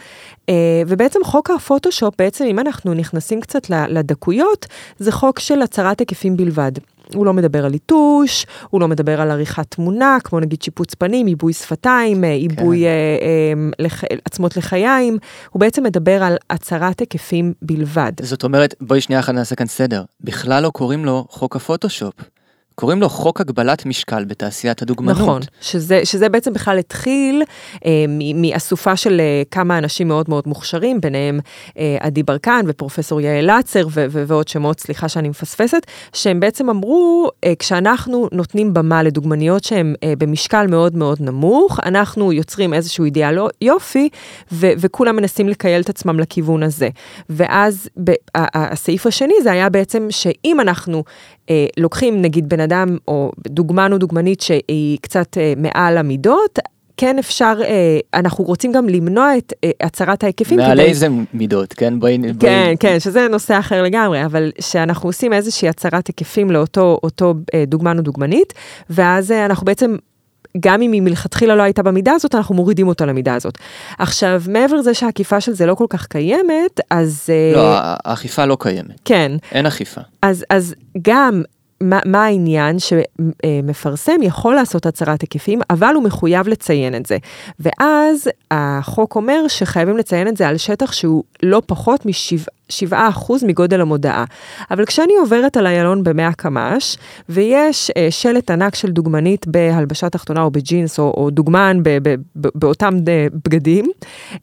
ובעצם חוק הפוטושופ, בעצם אם אנחנו נכנסים קצת לדקויות, זה חוק של הצהרת היקפים בלבד. הוא לא מדבר על ליטוש, הוא לא מדבר על עריכת תמונה, כמו נגיד שיפוץ פנים, עיבוי שפתיים, עיבוי כן. אה, אה, לח, עצמות לחיים, הוא בעצם מדבר על הצהרת היקפים בלבד. זאת אומרת, בואי שנייה אחת נעשה כאן סדר, בכלל לא קוראים לו חוק הפוטושופ. קוראים לו חוק הגבלת משקל בתעשיית הדוגמנות. נכון, שזה, שזה בעצם בכלל התחיל אה, מאסופה של אה, כמה אנשים מאוד מאוד מוכשרים, ביניהם אה, עדי ברקן ופרופסור יעל לצר ו- ו- ועוד שמות, סליחה שאני מפספסת, שהם בעצם אמרו, אה, כשאנחנו נותנים במה לדוגמניות שהן אה, במשקל מאוד מאוד נמוך, אנחנו יוצרים איזשהו אידיאל יופי, ו- וכולם מנסים לקייל את עצמם לכיוון הזה. ואז ב- הסעיף השני זה היה בעצם שאם אנחנו אה, לוקחים נגיד בן אדם או דוגמן או דוגמנית שהיא קצת אה, מעל המידות, כן אפשר, אה, אנחנו רוצים גם למנוע את אה, הצהרת ההיקפים. מעל כדי... איזה מידות, כן? בואי... בואי... כן, כן, שזה נושא אחר לגמרי, אבל שאנחנו עושים איזושהי הצהרת היקפים לאותו אה, דוגמן או דוגמנית, ואז אה, אנחנו בעצם גם אם היא מלכתחילה לא הייתה במידה הזאת, אנחנו מורידים אותה למידה הזאת. עכשיו, מעבר לזה שהאכיפה של זה לא כל כך קיימת, אז... אה, לא, האכיפה לא קיימת. כן. אין אכיפה. אז, אז גם מה, מה העניין שמפרסם יכול לעשות הצהרת היקפים, אבל הוא מחויב לציין את זה. ואז החוק אומר שחייבים לציין את זה על שטח שהוא לא פחות מ-7% מגודל המודעה. אבל כשאני עוברת על איילון ב-100 קמ"ש, ויש אה, שלט ענק של דוגמנית בהלבשה תחתונה או בג'ינס, או, או דוגמן ב, ב, ב, באותם בגדים,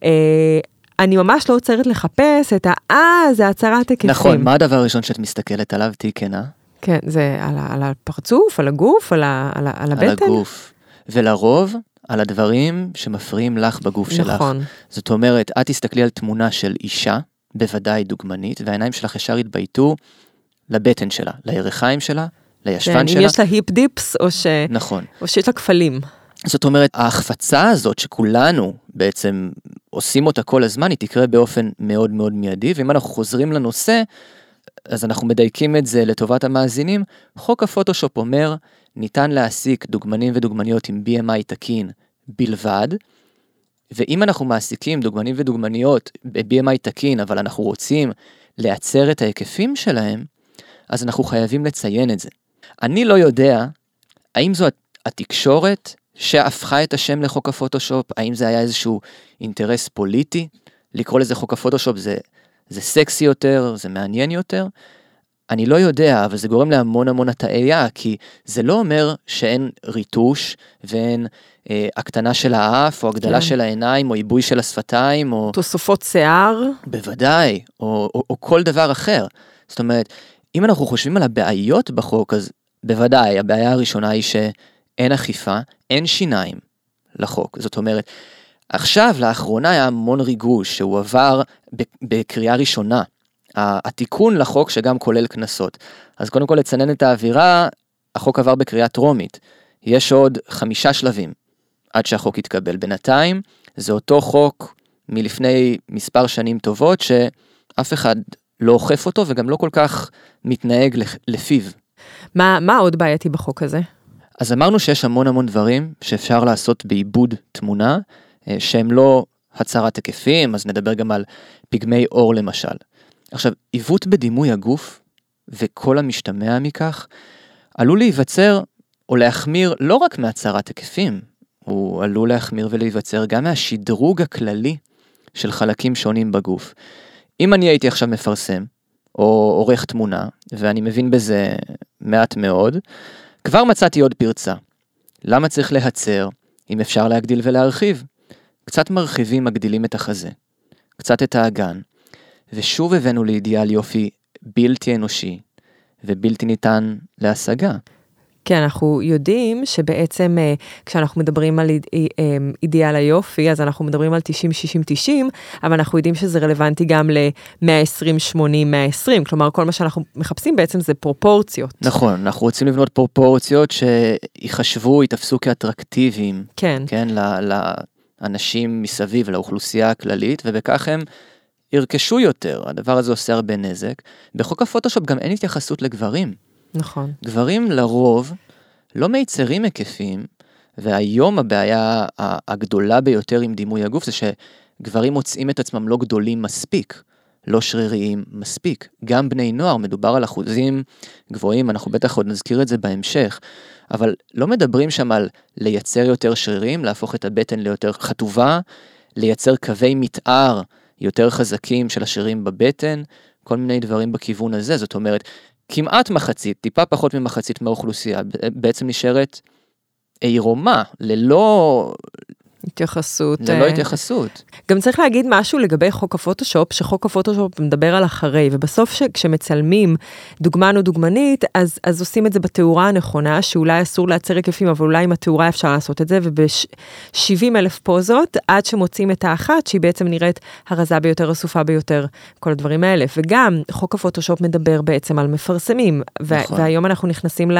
אה, אני ממש לא עוצרת לחפש את ה... אה, זה הצהרת היקפים. נכון, מה הדבר הראשון שאת מסתכלת עליו, תהי כנה? כן, זה על, על הפרצוף, על הגוף, על, ה, על, על הבטן. על הגוף. ולרוב, על הדברים שמפריעים לך בגוף נכון. שלך. נכון. זאת אומרת, את תסתכלי על תמונה של אישה, בוודאי דוגמנית, והעיניים שלך ישר יתבייתו לבטן שלה, לירכיים שלה, לישבן כן, שלה. אם יש לה היפ דיפס, או, ש... נכון. או שיש לה כפלים. זאת אומרת, ההחפצה הזאת שכולנו בעצם עושים אותה כל הזמן, היא תקרה באופן מאוד מאוד מיידי, ואם אנחנו חוזרים לנושא, אז אנחנו מדייקים את זה לטובת המאזינים, חוק הפוטושופ אומר, ניתן להעסיק דוגמנים ודוגמניות עם BMI תקין בלבד, ואם אנחנו מעסיקים דוגמנים ודוגמניות ב-BMI תקין, אבל אנחנו רוצים לייצר את ההיקפים שלהם, אז אנחנו חייבים לציין את זה. אני לא יודע האם זו התקשורת שהפכה את השם לחוק הפוטושופ, האם זה היה איזשהו אינטרס פוליטי, לקרוא לזה חוק הפוטושופ זה זה סקסי יותר, זה מעניין יותר. אני לא יודע, אבל זה גורם להמון המון הטעיה, כי זה לא אומר שאין ריטוש ואין אה, הקטנה של האף, או הגדלה כן. של העיניים, או עיבוי של השפתיים, או... תוספות שיער. בוודאי, או, או, או כל דבר אחר. זאת אומרת, אם אנחנו חושבים על הבעיות בחוק, אז בוודאי, הבעיה הראשונה היא שאין אכיפה, אין שיניים לחוק. זאת אומרת, עכשיו, לאחרונה היה המון ריגוש שהוא עבר בקריאה ראשונה. התיקון לחוק שגם כולל קנסות. אז קודם כל לצנן את האווירה, החוק עבר בקריאה טרומית. יש עוד חמישה שלבים עד שהחוק יתקבל. בינתיים, זה אותו חוק מלפני מספר שנים טובות, שאף אחד לא אוכף אותו וגם לא כל כך מתנהג לפיו. מה, מה עוד בעייתי בחוק הזה? אז אמרנו שיש המון המון דברים שאפשר לעשות בעיבוד תמונה, שהם לא הצהרת היקפים, אז נדבר גם על פגמי עור למשל. עכשיו, עיוות בדימוי הגוף וכל המשתמע מכך, עלול להיווצר או להחמיר לא רק מהצהרת היקפים, הוא עלול להחמיר ולהיווצר גם מהשדרוג הכללי של חלקים שונים בגוף. אם אני הייתי עכשיו מפרסם, או עורך תמונה, ואני מבין בזה מעט מאוד, כבר מצאתי עוד פרצה. למה צריך להצר, אם אפשר להגדיל ולהרחיב? קצת מרחיבים מגדילים את החזה, קצת את האגן, ושוב הבאנו לאידיאל יופי בלתי אנושי ובלתי ניתן להשגה. כן, אנחנו יודעים שבעצם אה, כשאנחנו מדברים על אה, אידיאל היופי, אז אנחנו מדברים על 90-60-90, אבל אנחנו יודעים שזה רלוונטי גם ל-120-80-120, כלומר כל מה שאנחנו מחפשים בעצם זה פרופורציות. נכון, אנחנו רוצים לבנות פרופורציות שיחשבו, ייתפסו כאטרקטיביים. כן. כן, לאנשים מסביב, לאוכלוסייה הכללית, ובכך הם ירכשו יותר, הדבר הזה עושה הרבה נזק. בחוק הפוטושופ גם אין התייחסות לגברים. נכון. גברים לרוב לא מיצרים היקפים, והיום הבעיה הגדולה ביותר עם דימוי הגוף זה שגברים מוצאים את עצמם לא גדולים מספיק, לא שריריים מספיק. גם בני נוער, מדובר על אחוזים גבוהים, אנחנו בטח עוד נזכיר את זה בהמשך, אבל לא מדברים שם על לייצר יותר שרירים, להפוך את הבטן ליותר חטובה, לייצר קווי מתאר יותר חזקים של השרירים בבטן, כל מיני דברים בכיוון הזה, זאת אומרת, כמעט מחצית, טיפה פחות ממחצית מהאוכלוסייה, בעצם נשארת עירומה, ללא התייחסות. ללא uh, התייחסות. גם צריך להגיד משהו לגבי חוק הפוטושופ, שחוק הפוטושופ מדבר על אחרי, ובסוף ש, כשמצלמים דוגמן או דוגמנית, אז, אז עושים את זה בתאורה הנכונה, שאולי אסור לייצר היקפים, אבל אולי עם התאורה אפשר לעשות את זה, וב-70 אלף פוזות, עד שמוצאים את האחת, שהיא בעצם נראית הרזה ביותר, אסופה ביותר, כל הדברים האלה. וגם חוק הפוטושופ מדבר בעצם על מפרסמים, נכון. והיום אנחנו נכנסים ל,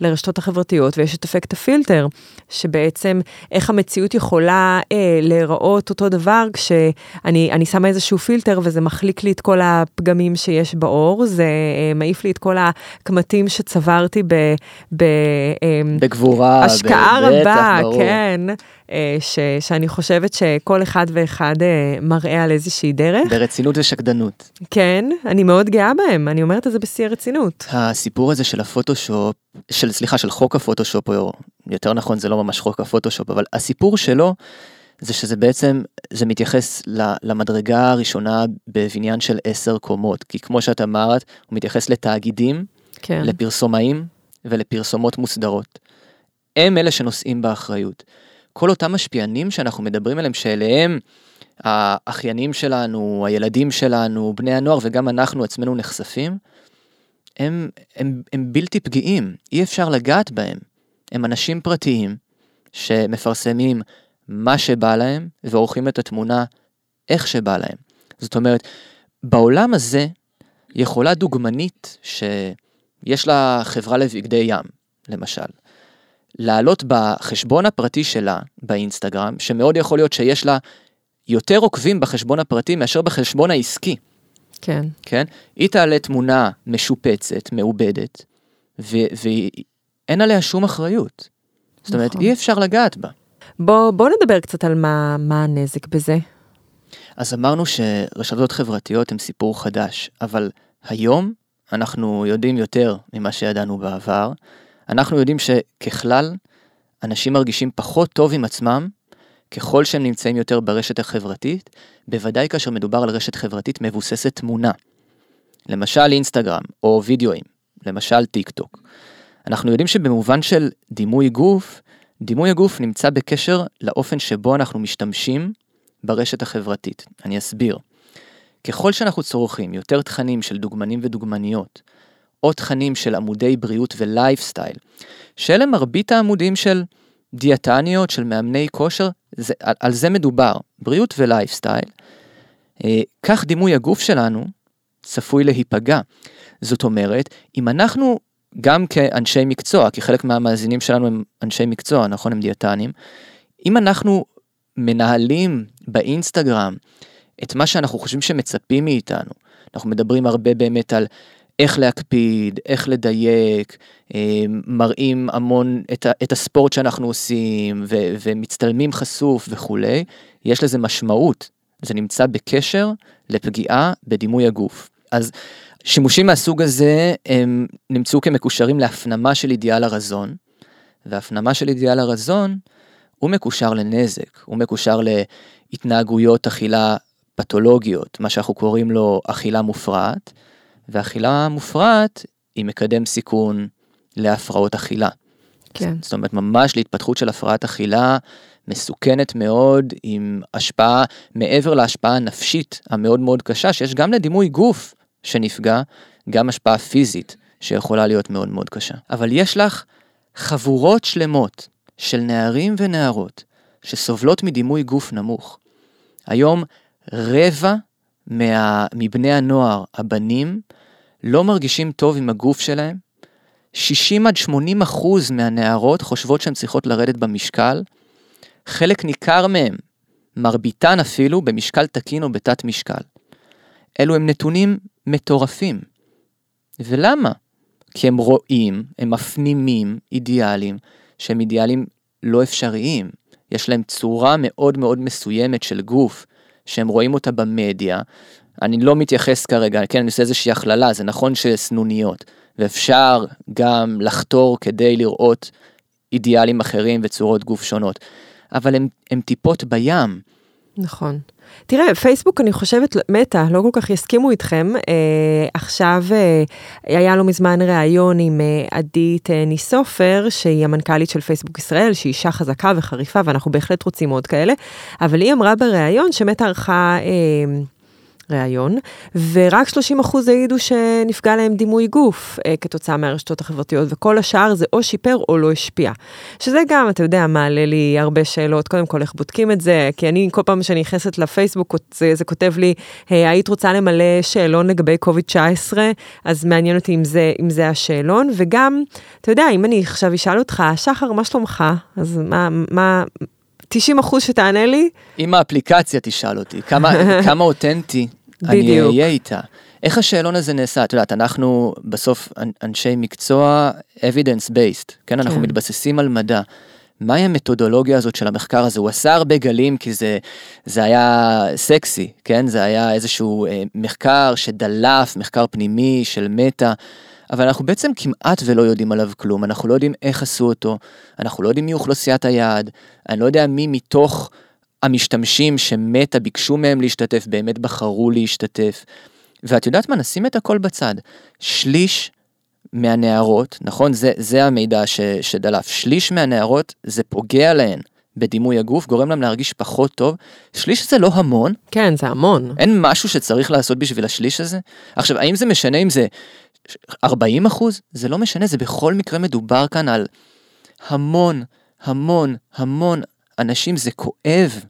לרשתות החברתיות, ויש את אפקט הפילטר, שבעצם איך המציאות יכולה... יכולה אה, להיראות אותו דבר כשאני שמה איזשהו פילטר וזה מחליק לי את כל הפגמים שיש בעור, זה אה, מעיף לי את כל הקמטים שצברתי ב... ב אה, בגבורה, השקעה רבה, ברור. כן. אה, ש, שאני חושבת שכל אחד ואחד אה, מראה על איזושהי דרך. ברצינות ושקדנות. כן, אני מאוד גאה בהם, אני אומרת את זה בשיא הרצינות. הסיפור הזה של הפוטושופ, של סליחה, של חוק הפוטושופ, או יותר נכון זה לא ממש חוק הפוטושופ, אבל הסיפור שלו זה שזה בעצם, זה מתייחס למדרגה הראשונה בבניין של עשר קומות, כי כמו שאת אמרת, הוא מתייחס לתאגידים, כן. לפרסומאים ולפרסומות מוסדרות. הם אלה שנושאים באחריות. כל אותם משפיענים שאנחנו מדברים עליהם, שאליהם האחיינים שלנו, הילדים שלנו, בני הנוער וגם אנחנו עצמנו נחשפים, הם, הם, הם בלתי פגיעים, אי אפשר לגעת בהם. הם אנשים פרטיים שמפרסמים מה שבא להם ועורכים את התמונה איך שבא להם. זאת אומרת, בעולם הזה יכולה דוגמנית שיש לה חברה לבגדי ים, למשל, לעלות בחשבון הפרטי שלה באינסטגרם, שמאוד יכול להיות שיש לה יותר עוקבים בחשבון הפרטי מאשר בחשבון העסקי. כן. כן? היא תעלה תמונה משופצת, מעובדת, ואין עליה שום אחריות. זאת אומרת, נכון. אי אפשר לגעת בה. בוא, בוא נדבר קצת על מה, מה הנזק בזה. אז אמרנו שרשתות חברתיות הן סיפור חדש, אבל היום אנחנו יודעים יותר ממה שידענו בעבר. אנחנו יודעים שככלל, אנשים מרגישים פחות טוב עם עצמם ככל שהם נמצאים יותר ברשת החברתית, בוודאי כאשר מדובר על רשת חברתית מבוססת תמונה. למשל אינסטגרם או וידאוים, למשל טיק טוק. אנחנו יודעים שבמובן של דימוי גוף, דימוי הגוף נמצא בקשר לאופן שבו אנחנו משתמשים ברשת החברתית. אני אסביר. ככל שאנחנו צורכים יותר תכנים של דוגמנים ודוגמניות, או תכנים של עמודי בריאות ולייפסטייל, שאלה מרבית העמודים של דיאטניות, של מאמני כושר, זה, על, על זה מדובר, בריאות ולייפסטייל. אה, כך דימוי הגוף שלנו צפוי להיפגע. זאת אומרת, אם אנחנו גם כאנשי מקצוע, כי חלק מהמאזינים שלנו הם אנשי מקצוע, נכון? הם דיאטנים. אם אנחנו מנהלים באינסטגרם את מה שאנחנו חושבים שמצפים מאיתנו, אנחנו מדברים הרבה באמת על איך להקפיד, איך לדייק, אה, מראים המון את, ה, את הספורט שאנחנו עושים ו, ומצטלמים חשוף וכולי, יש לזה משמעות, זה נמצא בקשר לפגיעה בדימוי הגוף. אז שימושים מהסוג הזה הם נמצאו כמקושרים להפנמה של אידיאל הרזון, והפנמה של אידיאל הרזון הוא מקושר לנזק, הוא מקושר להתנהגויות אכילה פתולוגיות, מה שאנחנו קוראים לו אכילה מופרעת, ואכילה מופרעת היא מקדם סיכון להפרעות אכילה. כן. זאת אומרת, ממש להתפתחות של הפרעת אכילה מסוכנת מאוד, עם השפעה, מעבר להשפעה הנפשית המאוד מאוד קשה, שיש גם לדימוי גוף שנפגע, גם השפעה פיזית שיכולה להיות מאוד מאוד קשה. אבל יש לך חבורות שלמות של נערים ונערות שסובלות מדימוי גוף נמוך. היום רבע מה, מבני הנוער, הבנים, לא מרגישים טוב עם הגוף שלהם. 60 עד 80 אחוז מהנערות חושבות שהן צריכות לרדת במשקל. חלק ניכר מהם, מרביתן אפילו, במשקל תקין או בתת משקל. אלו הם נתונים מטורפים. ולמה? כי הם רואים, הם מפנימים אידיאלים שהם אידיאלים לא אפשריים. יש להם צורה מאוד מאוד מסוימת של גוף, שהם רואים אותה במדיה. אני לא מתייחס כרגע, כן, אני עושה איזושהי הכללה, זה נכון שסנוניות, ואפשר גם לחתור כדי לראות אידיאלים אחרים וצורות גוף שונות, אבל הם, הם טיפות בים. נכון. תראה, פייסבוק, אני חושבת, מטא, לא כל כך יסכימו איתכם. אה, עכשיו אה, היה לא מזמן ראיון עם אה, עדית אה, ניסופר, שהיא המנכ"לית של פייסבוק ישראל, שהיא אישה חזקה וחריפה, ואנחנו בהחלט רוצים עוד כאלה, אבל היא אמרה בראיון שמטא ערכה... אה, ראיון, ורק 30 אחוז העידו שנפגע להם דימוי גוף אה, כתוצאה מהרשתות החברתיות, וכל השאר זה או שיפר או לא השפיע. שזה גם, אתה יודע, מעלה לי הרבה שאלות, קודם כל איך בודקים את זה, כי אני כל פעם שאני נכנסת לפייסבוק, זה, זה כותב לי, אה, היית רוצה למלא שאלון לגבי קוביד-19, אז מעניין אותי אם זה, אם זה השאלון, וגם, אתה יודע, אם אני עכשיו אשאל אותך, שחר, מה שלומך? אז מה, מה, 90 אחוז שתענה לי. אם האפליקציה תשאל אותי, כמה, כמה אותנטי אני אהיה איתה. איך השאלון הזה נעשה? את יודעת, אנחנו בסוף אנשי מקצוע evidence based, כן? אנחנו כן. מתבססים על מדע. מהי המתודולוגיה הזאת של המחקר הזה? הוא עשה הרבה גלים כי זה, זה היה סקסי, כן? זה היה איזשהו אה, מחקר שדלף, מחקר פנימי של מטא, אבל אנחנו בעצם כמעט ולא יודעים עליו כלום, אנחנו לא יודעים איך עשו אותו, אנחנו לא יודעים מי אוכלוסיית היעד, אני לא יודע מי מתוך המשתמשים שמטה ביקשו מהם להשתתף, באמת בחרו להשתתף. ואת יודעת מה, נשים את הכל בצד. שליש מהנערות, נכון? זה, זה המידע ש, שדלף. שליש מהנערות זה פוגע להן בדימוי הגוף, גורם להם להרגיש פחות טוב. שליש זה לא המון. כן, זה המון. אין משהו שצריך לעשות בשביל השליש הזה? עכשיו, האם זה משנה אם זה 40 אחוז? זה לא משנה, זה בכל מקרה מדובר כאן על המון, המון, המון אנשים זה כואב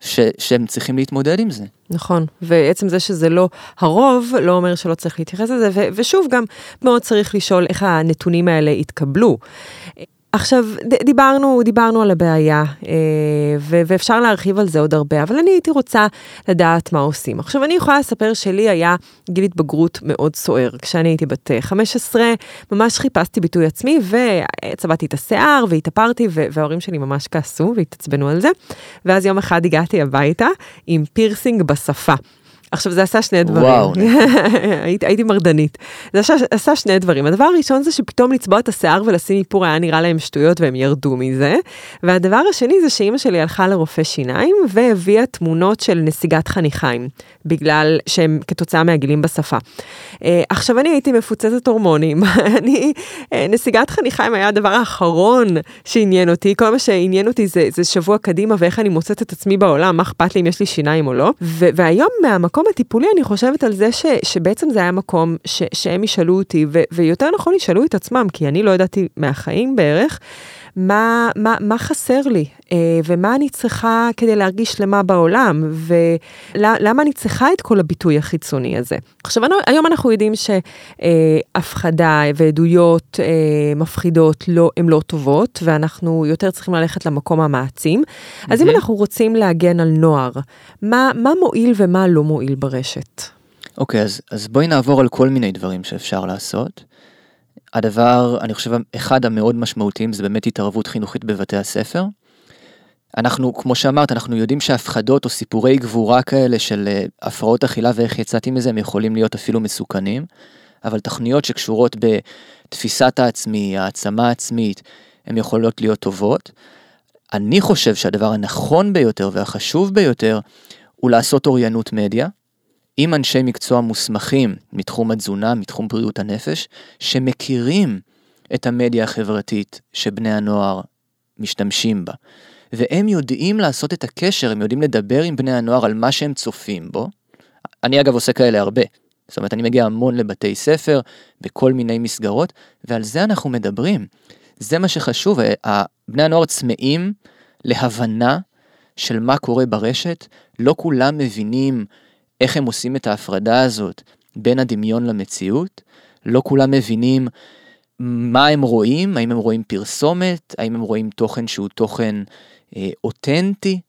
ש, שהם צריכים להתמודד עם זה. נכון, ועצם זה שזה לא הרוב, לא אומר שלא צריך להתייחס לזה, ושוב, גם מאוד צריך לשאול איך הנתונים האלה התקבלו. עכשיו, דיברנו, דיברנו על הבעיה, אה, ואפשר להרחיב על זה עוד הרבה, אבל אני הייתי רוצה לדעת מה עושים. עכשיו, אני יכולה לספר שלי היה גיל התבגרות מאוד סוער. כשאני הייתי בת 15, ממש חיפשתי ביטוי עצמי, וצבעתי את השיער, והתאפרתי, וההורים שלי ממש כעסו והתעצבנו על זה. ואז יום אחד הגעתי הביתה עם פירסינג בשפה. עכשיו זה עשה שני דברים, וואו, הייתי, הייתי מרדנית. זה עשה, עשה שני דברים, הדבר הראשון זה שפתאום לצבוע את השיער ולשים איפור היה נראה להם שטויות והם ירדו מזה. והדבר השני זה שאימא שלי הלכה לרופא שיניים והביאה תמונות של נסיגת חניכיים, בגלל שהם כתוצאה מהגילים בשפה. Uh, עכשיו אני הייתי מפוצצת הורמונים, אני, uh, נסיגת חניכיים היה הדבר האחרון שעניין אותי, כל מה שעניין אותי זה, זה שבוע קדימה ואיך אני מוצאת את עצמי בעולם, מה אכפת לי אם יש לי שיניים או לא. והיום מהמקום המקום הטיפולי, אני חושבת על זה ש, שבעצם זה היה מקום ש, שהם ישאלו אותי, ו, ויותר נכון ישאלו את עצמם, כי אני לא ידעתי מהחיים בערך, מה, מה, מה חסר לי, אה, ומה אני צריכה כדי להרגיש שלמה בעולם, ולמה אני צריכה את כל הביטוי החיצוני הזה. עכשיו, היום אנחנו יודעים שהפחדה ועדויות אה, מפחידות לא, הן לא טובות, ואנחנו יותר צריכים ללכת למקום המעצים. אז אם אנחנו רוצים להגן על נוער, מה, מה מועיל ומה לא מועיל ברשת? אוקיי, okay, אז, אז בואי נעבור על כל מיני דברים שאפשר לעשות. הדבר, אני חושב, אחד המאוד משמעותיים זה באמת התערבות חינוכית בבתי הספר. אנחנו, כמו שאמרת, אנחנו יודעים שהפחדות או סיפורי גבורה כאלה של אה, הפרעות אכילה ואיך יצאתי מזה, הם יכולים להיות אפילו מסוכנים, אבל תכניות שקשורות בתפיסת העצמי, העצמה עצמית, הן יכולות להיות טובות. אני חושב שהדבר הנכון ביותר והחשוב ביותר הוא לעשות אוריינות מדיה, עם אנשי מקצוע מוסמכים מתחום התזונה, מתחום בריאות הנפש, שמכירים את המדיה החברתית שבני הנוער משתמשים בה. והם יודעים לעשות את הקשר, הם יודעים לדבר עם בני הנוער על מה שהם צופים בו. אני אגב עושה כאלה הרבה. זאת אומרת, אני מגיע המון לבתי ספר, בכל מיני מסגרות, ועל זה אנחנו מדברים. זה מה שחשוב, בני הנוער צמאים להבנה של מה קורה ברשת, לא כולם מבינים איך הם עושים את ההפרדה הזאת בין הדמיון למציאות, לא כולם מבינים מה הם רואים, האם הם רואים פרסומת, האם הם רואים תוכן שהוא תוכן אה, אותנטי,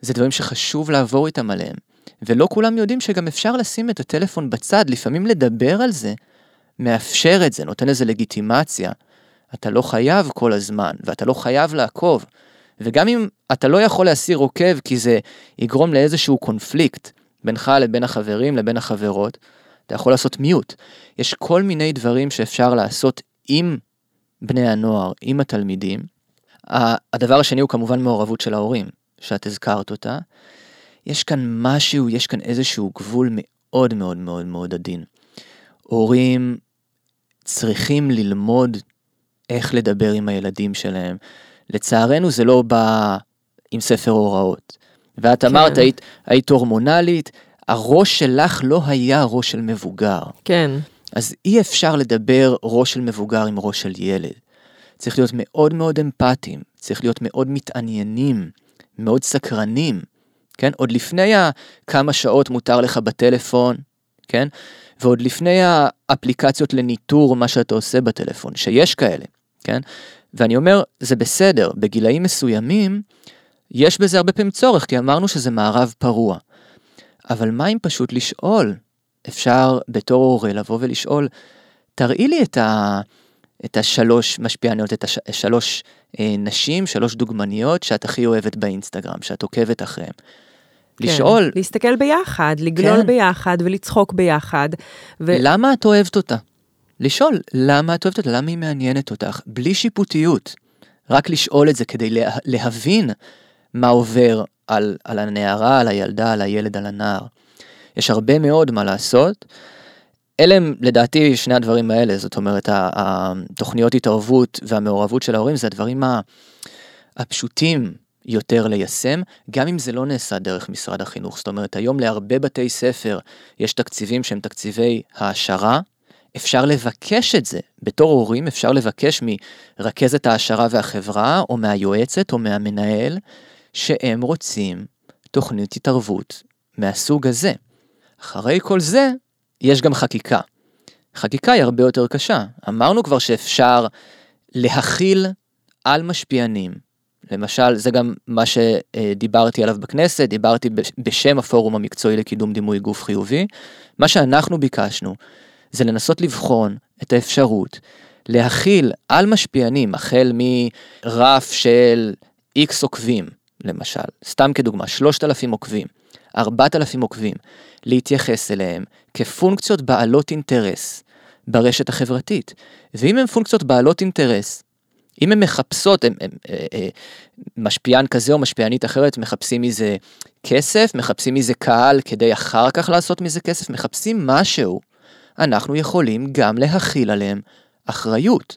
זה דברים שחשוב לעבור איתם עליהם. ולא כולם יודעים שגם אפשר לשים את הטלפון בצד, לפעמים לדבר על זה, מאפשר את זה, נותן לזה לגיטימציה. אתה לא חייב כל הזמן, ואתה לא חייב לעקוב. וגם אם אתה לא יכול להסיר עוקב כי זה יגרום לאיזשהו קונפליקט, בינך לבין החברים, לבין החברות, אתה יכול לעשות מיוט. יש כל מיני דברים שאפשר לעשות עם בני הנוער, עם התלמידים. הדבר השני הוא כמובן מעורבות של ההורים, שאת הזכרת אותה. יש כאן משהו, יש כאן איזשהו גבול מאוד מאוד מאוד מאוד עדין. הורים צריכים ללמוד איך לדבר עם הילדים שלהם. לצערנו זה לא בא עם ספר הוראות. ואת אמרת, כן. היית, היית הורמונלית, הראש שלך לא היה ראש של מבוגר. כן. אז אי אפשר לדבר ראש של מבוגר עם ראש של ילד. צריך להיות מאוד מאוד אמפתיים, צריך להיות מאוד מתעניינים, מאוד סקרנים, כן? עוד לפני הכמה שעות מותר לך בטלפון, כן? ועוד לפני האפליקציות לניטור מה שאתה עושה בטלפון, שיש כאלה, כן? ואני אומר, זה בסדר, בגילאים מסוימים, יש בזה הרבה פעמים צורך, כי אמרנו שזה מערב פרוע. אבל מה אם פשוט לשאול? אפשר בתור הורה לבוא ולשאול, תראי לי את, ה, את השלוש משפיעניות, את השלוש אה, נשים, שלוש דוגמניות שאת הכי אוהבת באינסטגרם, שאת עוקבת אחריהן. כן, לשאול. להסתכל ביחד, לגלול כן. ביחד ולצחוק ביחד. ו... למה את אוהבת אותה? לשאול, למה את אוהבת אותה? למה היא מעניינת אותך? בלי שיפוטיות. רק לשאול את זה כדי לה, להבין מה עובר על, על הנערה, על הילדה, על הילד, על הנער. יש הרבה מאוד מה לעשות. אלה הם לדעתי שני הדברים האלה, זאת אומרת התוכניות התערבות והמעורבות של ההורים זה הדברים הפשוטים יותר ליישם, גם אם זה לא נעשה דרך משרד החינוך. זאת אומרת, היום להרבה בתי ספר יש תקציבים שהם תקציבי העשרה, אפשר לבקש את זה. בתור הורים אפשר לבקש מרכזת העשרה והחברה, או מהיועצת, או מהמנהל, שהם רוצים תוכנית התערבות מהסוג הזה. אחרי כל זה, יש גם חקיקה. חקיקה היא הרבה יותר קשה. אמרנו כבר שאפשר להכיל על משפיענים. למשל, זה גם מה שדיברתי עליו בכנסת, דיברתי בשם הפורום המקצועי לקידום דימוי גוף חיובי. מה שאנחנו ביקשנו זה לנסות לבחון את האפשרות להכיל על משפיענים, החל מרף של איקס עוקבים, למשל, סתם כדוגמה, 3,000 עוקבים, 4,000 עוקבים, להתייחס אליהם כפונקציות בעלות אינטרס ברשת החברתית. ואם הן פונקציות בעלות אינטרס, אם הן מחפשות, הם, הם, הם, משפיען כזה או משפיענית אחרת מחפשים מזה כסף, מחפשים מזה קהל כדי אחר כך לעשות מזה כסף, מחפשים משהו, אנחנו יכולים גם להכיל עליהם אחריות.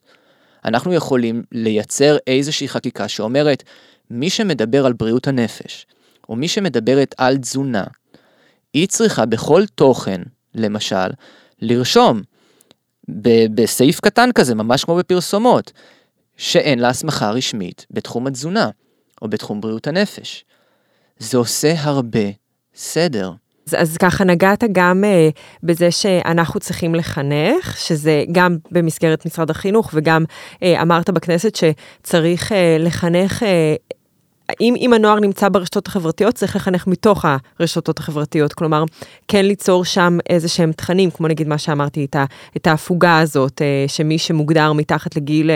אנחנו יכולים לייצר איזושהי חקיקה שאומרת, מי שמדבר על בריאות הנפש, או מי שמדברת על תזונה, היא צריכה בכל תוכן, למשל, לרשום בסעיף קטן כזה, ממש כמו בפרסומות, שאין לה הסמכה רשמית בתחום התזונה או בתחום בריאות הנפש. זה עושה הרבה סדר. אז, אז ככה נגעת גם uh, בזה שאנחנו צריכים לחנך, שזה גם במסגרת משרד החינוך, וגם uh, אמרת בכנסת שצריך uh, לחנך uh, אם, אם הנוער נמצא ברשתות החברתיות, צריך לחנך מתוך הרשתות החברתיות. כלומר, כן ליצור שם איזה שהם תכנים, כמו נגיד מה שאמרתי, את, ה, את ההפוגה הזאת, אה, שמי שמוגדר מתחת לגיל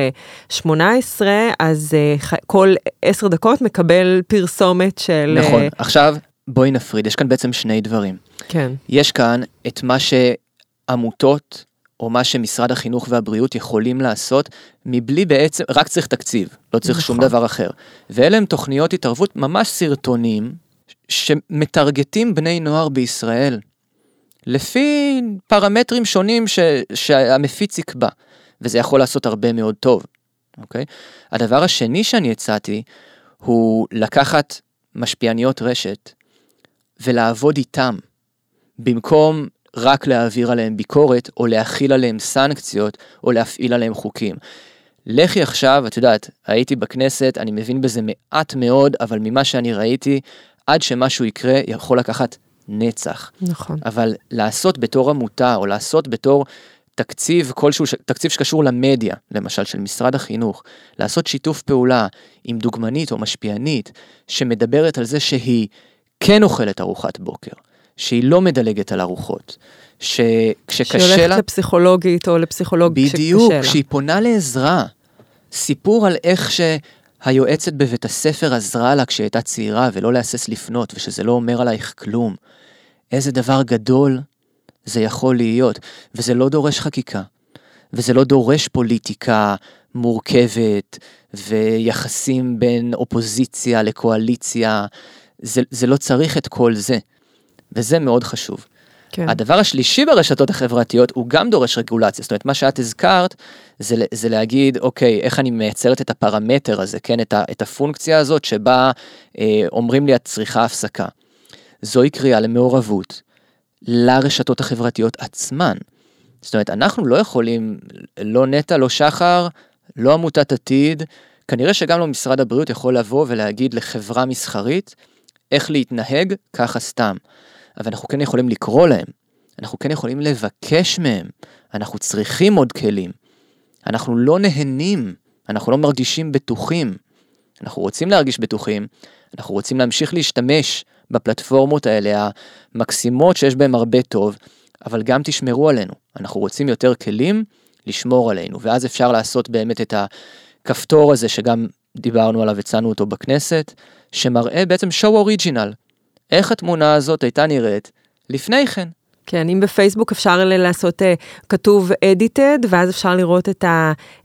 18, אה, אז אה, כל עשר דקות מקבל פרסומת של... נכון, עכשיו בואי נפריד, יש כאן בעצם שני דברים. כן. יש כאן את מה שעמותות או מה שמשרד החינוך והבריאות יכולים לעשות, מבלי בעצם, רק צריך תקציב, לא צריך נכון. שום דבר אחר. ואלה הם תוכניות התערבות, ממש סרטונים, שמטרגטים בני נוער בישראל, לפי פרמטרים שונים ש, שהמפיץ יקבע, וזה יכול לעשות הרבה מאוד טוב, אוקיי? הדבר השני שאני הצעתי, הוא לקחת משפיעניות רשת ולעבוד איתם, במקום רק להעביר עליהם ביקורת, או להכיל עליהם סנקציות, או להפעיל עליהם חוקים. לכי עכשיו, את יודעת, הייתי בכנסת, אני מבין בזה מעט מאוד, אבל ממה שאני ראיתי, עד שמשהו יקרה, יכול לקחת נצח. נכון. אבל לעשות בתור עמותה, או לעשות בתור תקציב כלשהו, תקציב שקשור למדיה, למשל של משרד החינוך, לעשות שיתוף פעולה עם דוגמנית או משפיענית, שמדברת על זה שהיא כן אוכלת ארוחת בוקר, שהיא לא מדלגת על ארוחות, שכשקשה לה... שהיא הולכת לפסיכולוגית או לפסיכולוג כשקשה לה. בדיוק, כשהיא פונה לעזרה. סיפור על איך שהיועצת בבית הספר עזרה לה כשהיא הייתה צעירה ולא להסס לפנות ושזה לא אומר עלייך כלום. איזה דבר גדול זה יכול להיות, וזה לא דורש חקיקה, וזה לא דורש פוליטיקה מורכבת ויחסים בין אופוזיציה לקואליציה, זה, זה לא צריך את כל זה. וזה מאוד חשוב. כן. הדבר השלישי ברשתות החברתיות הוא גם דורש רגולציה, זאת אומרת מה שאת הזכרת זה, זה להגיד אוקיי איך אני מייצרת את הפרמטר הזה, כן, את, ה, את הפונקציה הזאת שבה אה, אומרים לי את צריכה הפסקה. זוהי קריאה למעורבות לרשתות החברתיות עצמן. זאת אומרת אנחנו לא יכולים, לא נטע, לא שחר, לא עמותת עתיד, כנראה שגם לא משרד הבריאות יכול לבוא ולהגיד לחברה מסחרית איך להתנהג ככה סתם. אבל אנחנו כן יכולים לקרוא להם, אנחנו כן יכולים לבקש מהם, אנחנו צריכים עוד כלים. אנחנו לא נהנים, אנחנו לא מרגישים בטוחים. אנחנו רוצים להרגיש בטוחים, אנחנו רוצים להמשיך להשתמש בפלטפורמות האלה המקסימות שיש בהן הרבה טוב, אבל גם תשמרו עלינו. אנחנו רוצים יותר כלים לשמור עלינו, ואז אפשר לעשות באמת את הכפתור הזה שגם דיברנו עליו, הצענו אותו בכנסת, שמראה בעצם show original, איך התמונה הזאת הייתה נראית לפני כן. כן, אם בפייסבוק אפשר לעשות uh, כתוב edited, ואז אפשר לראות את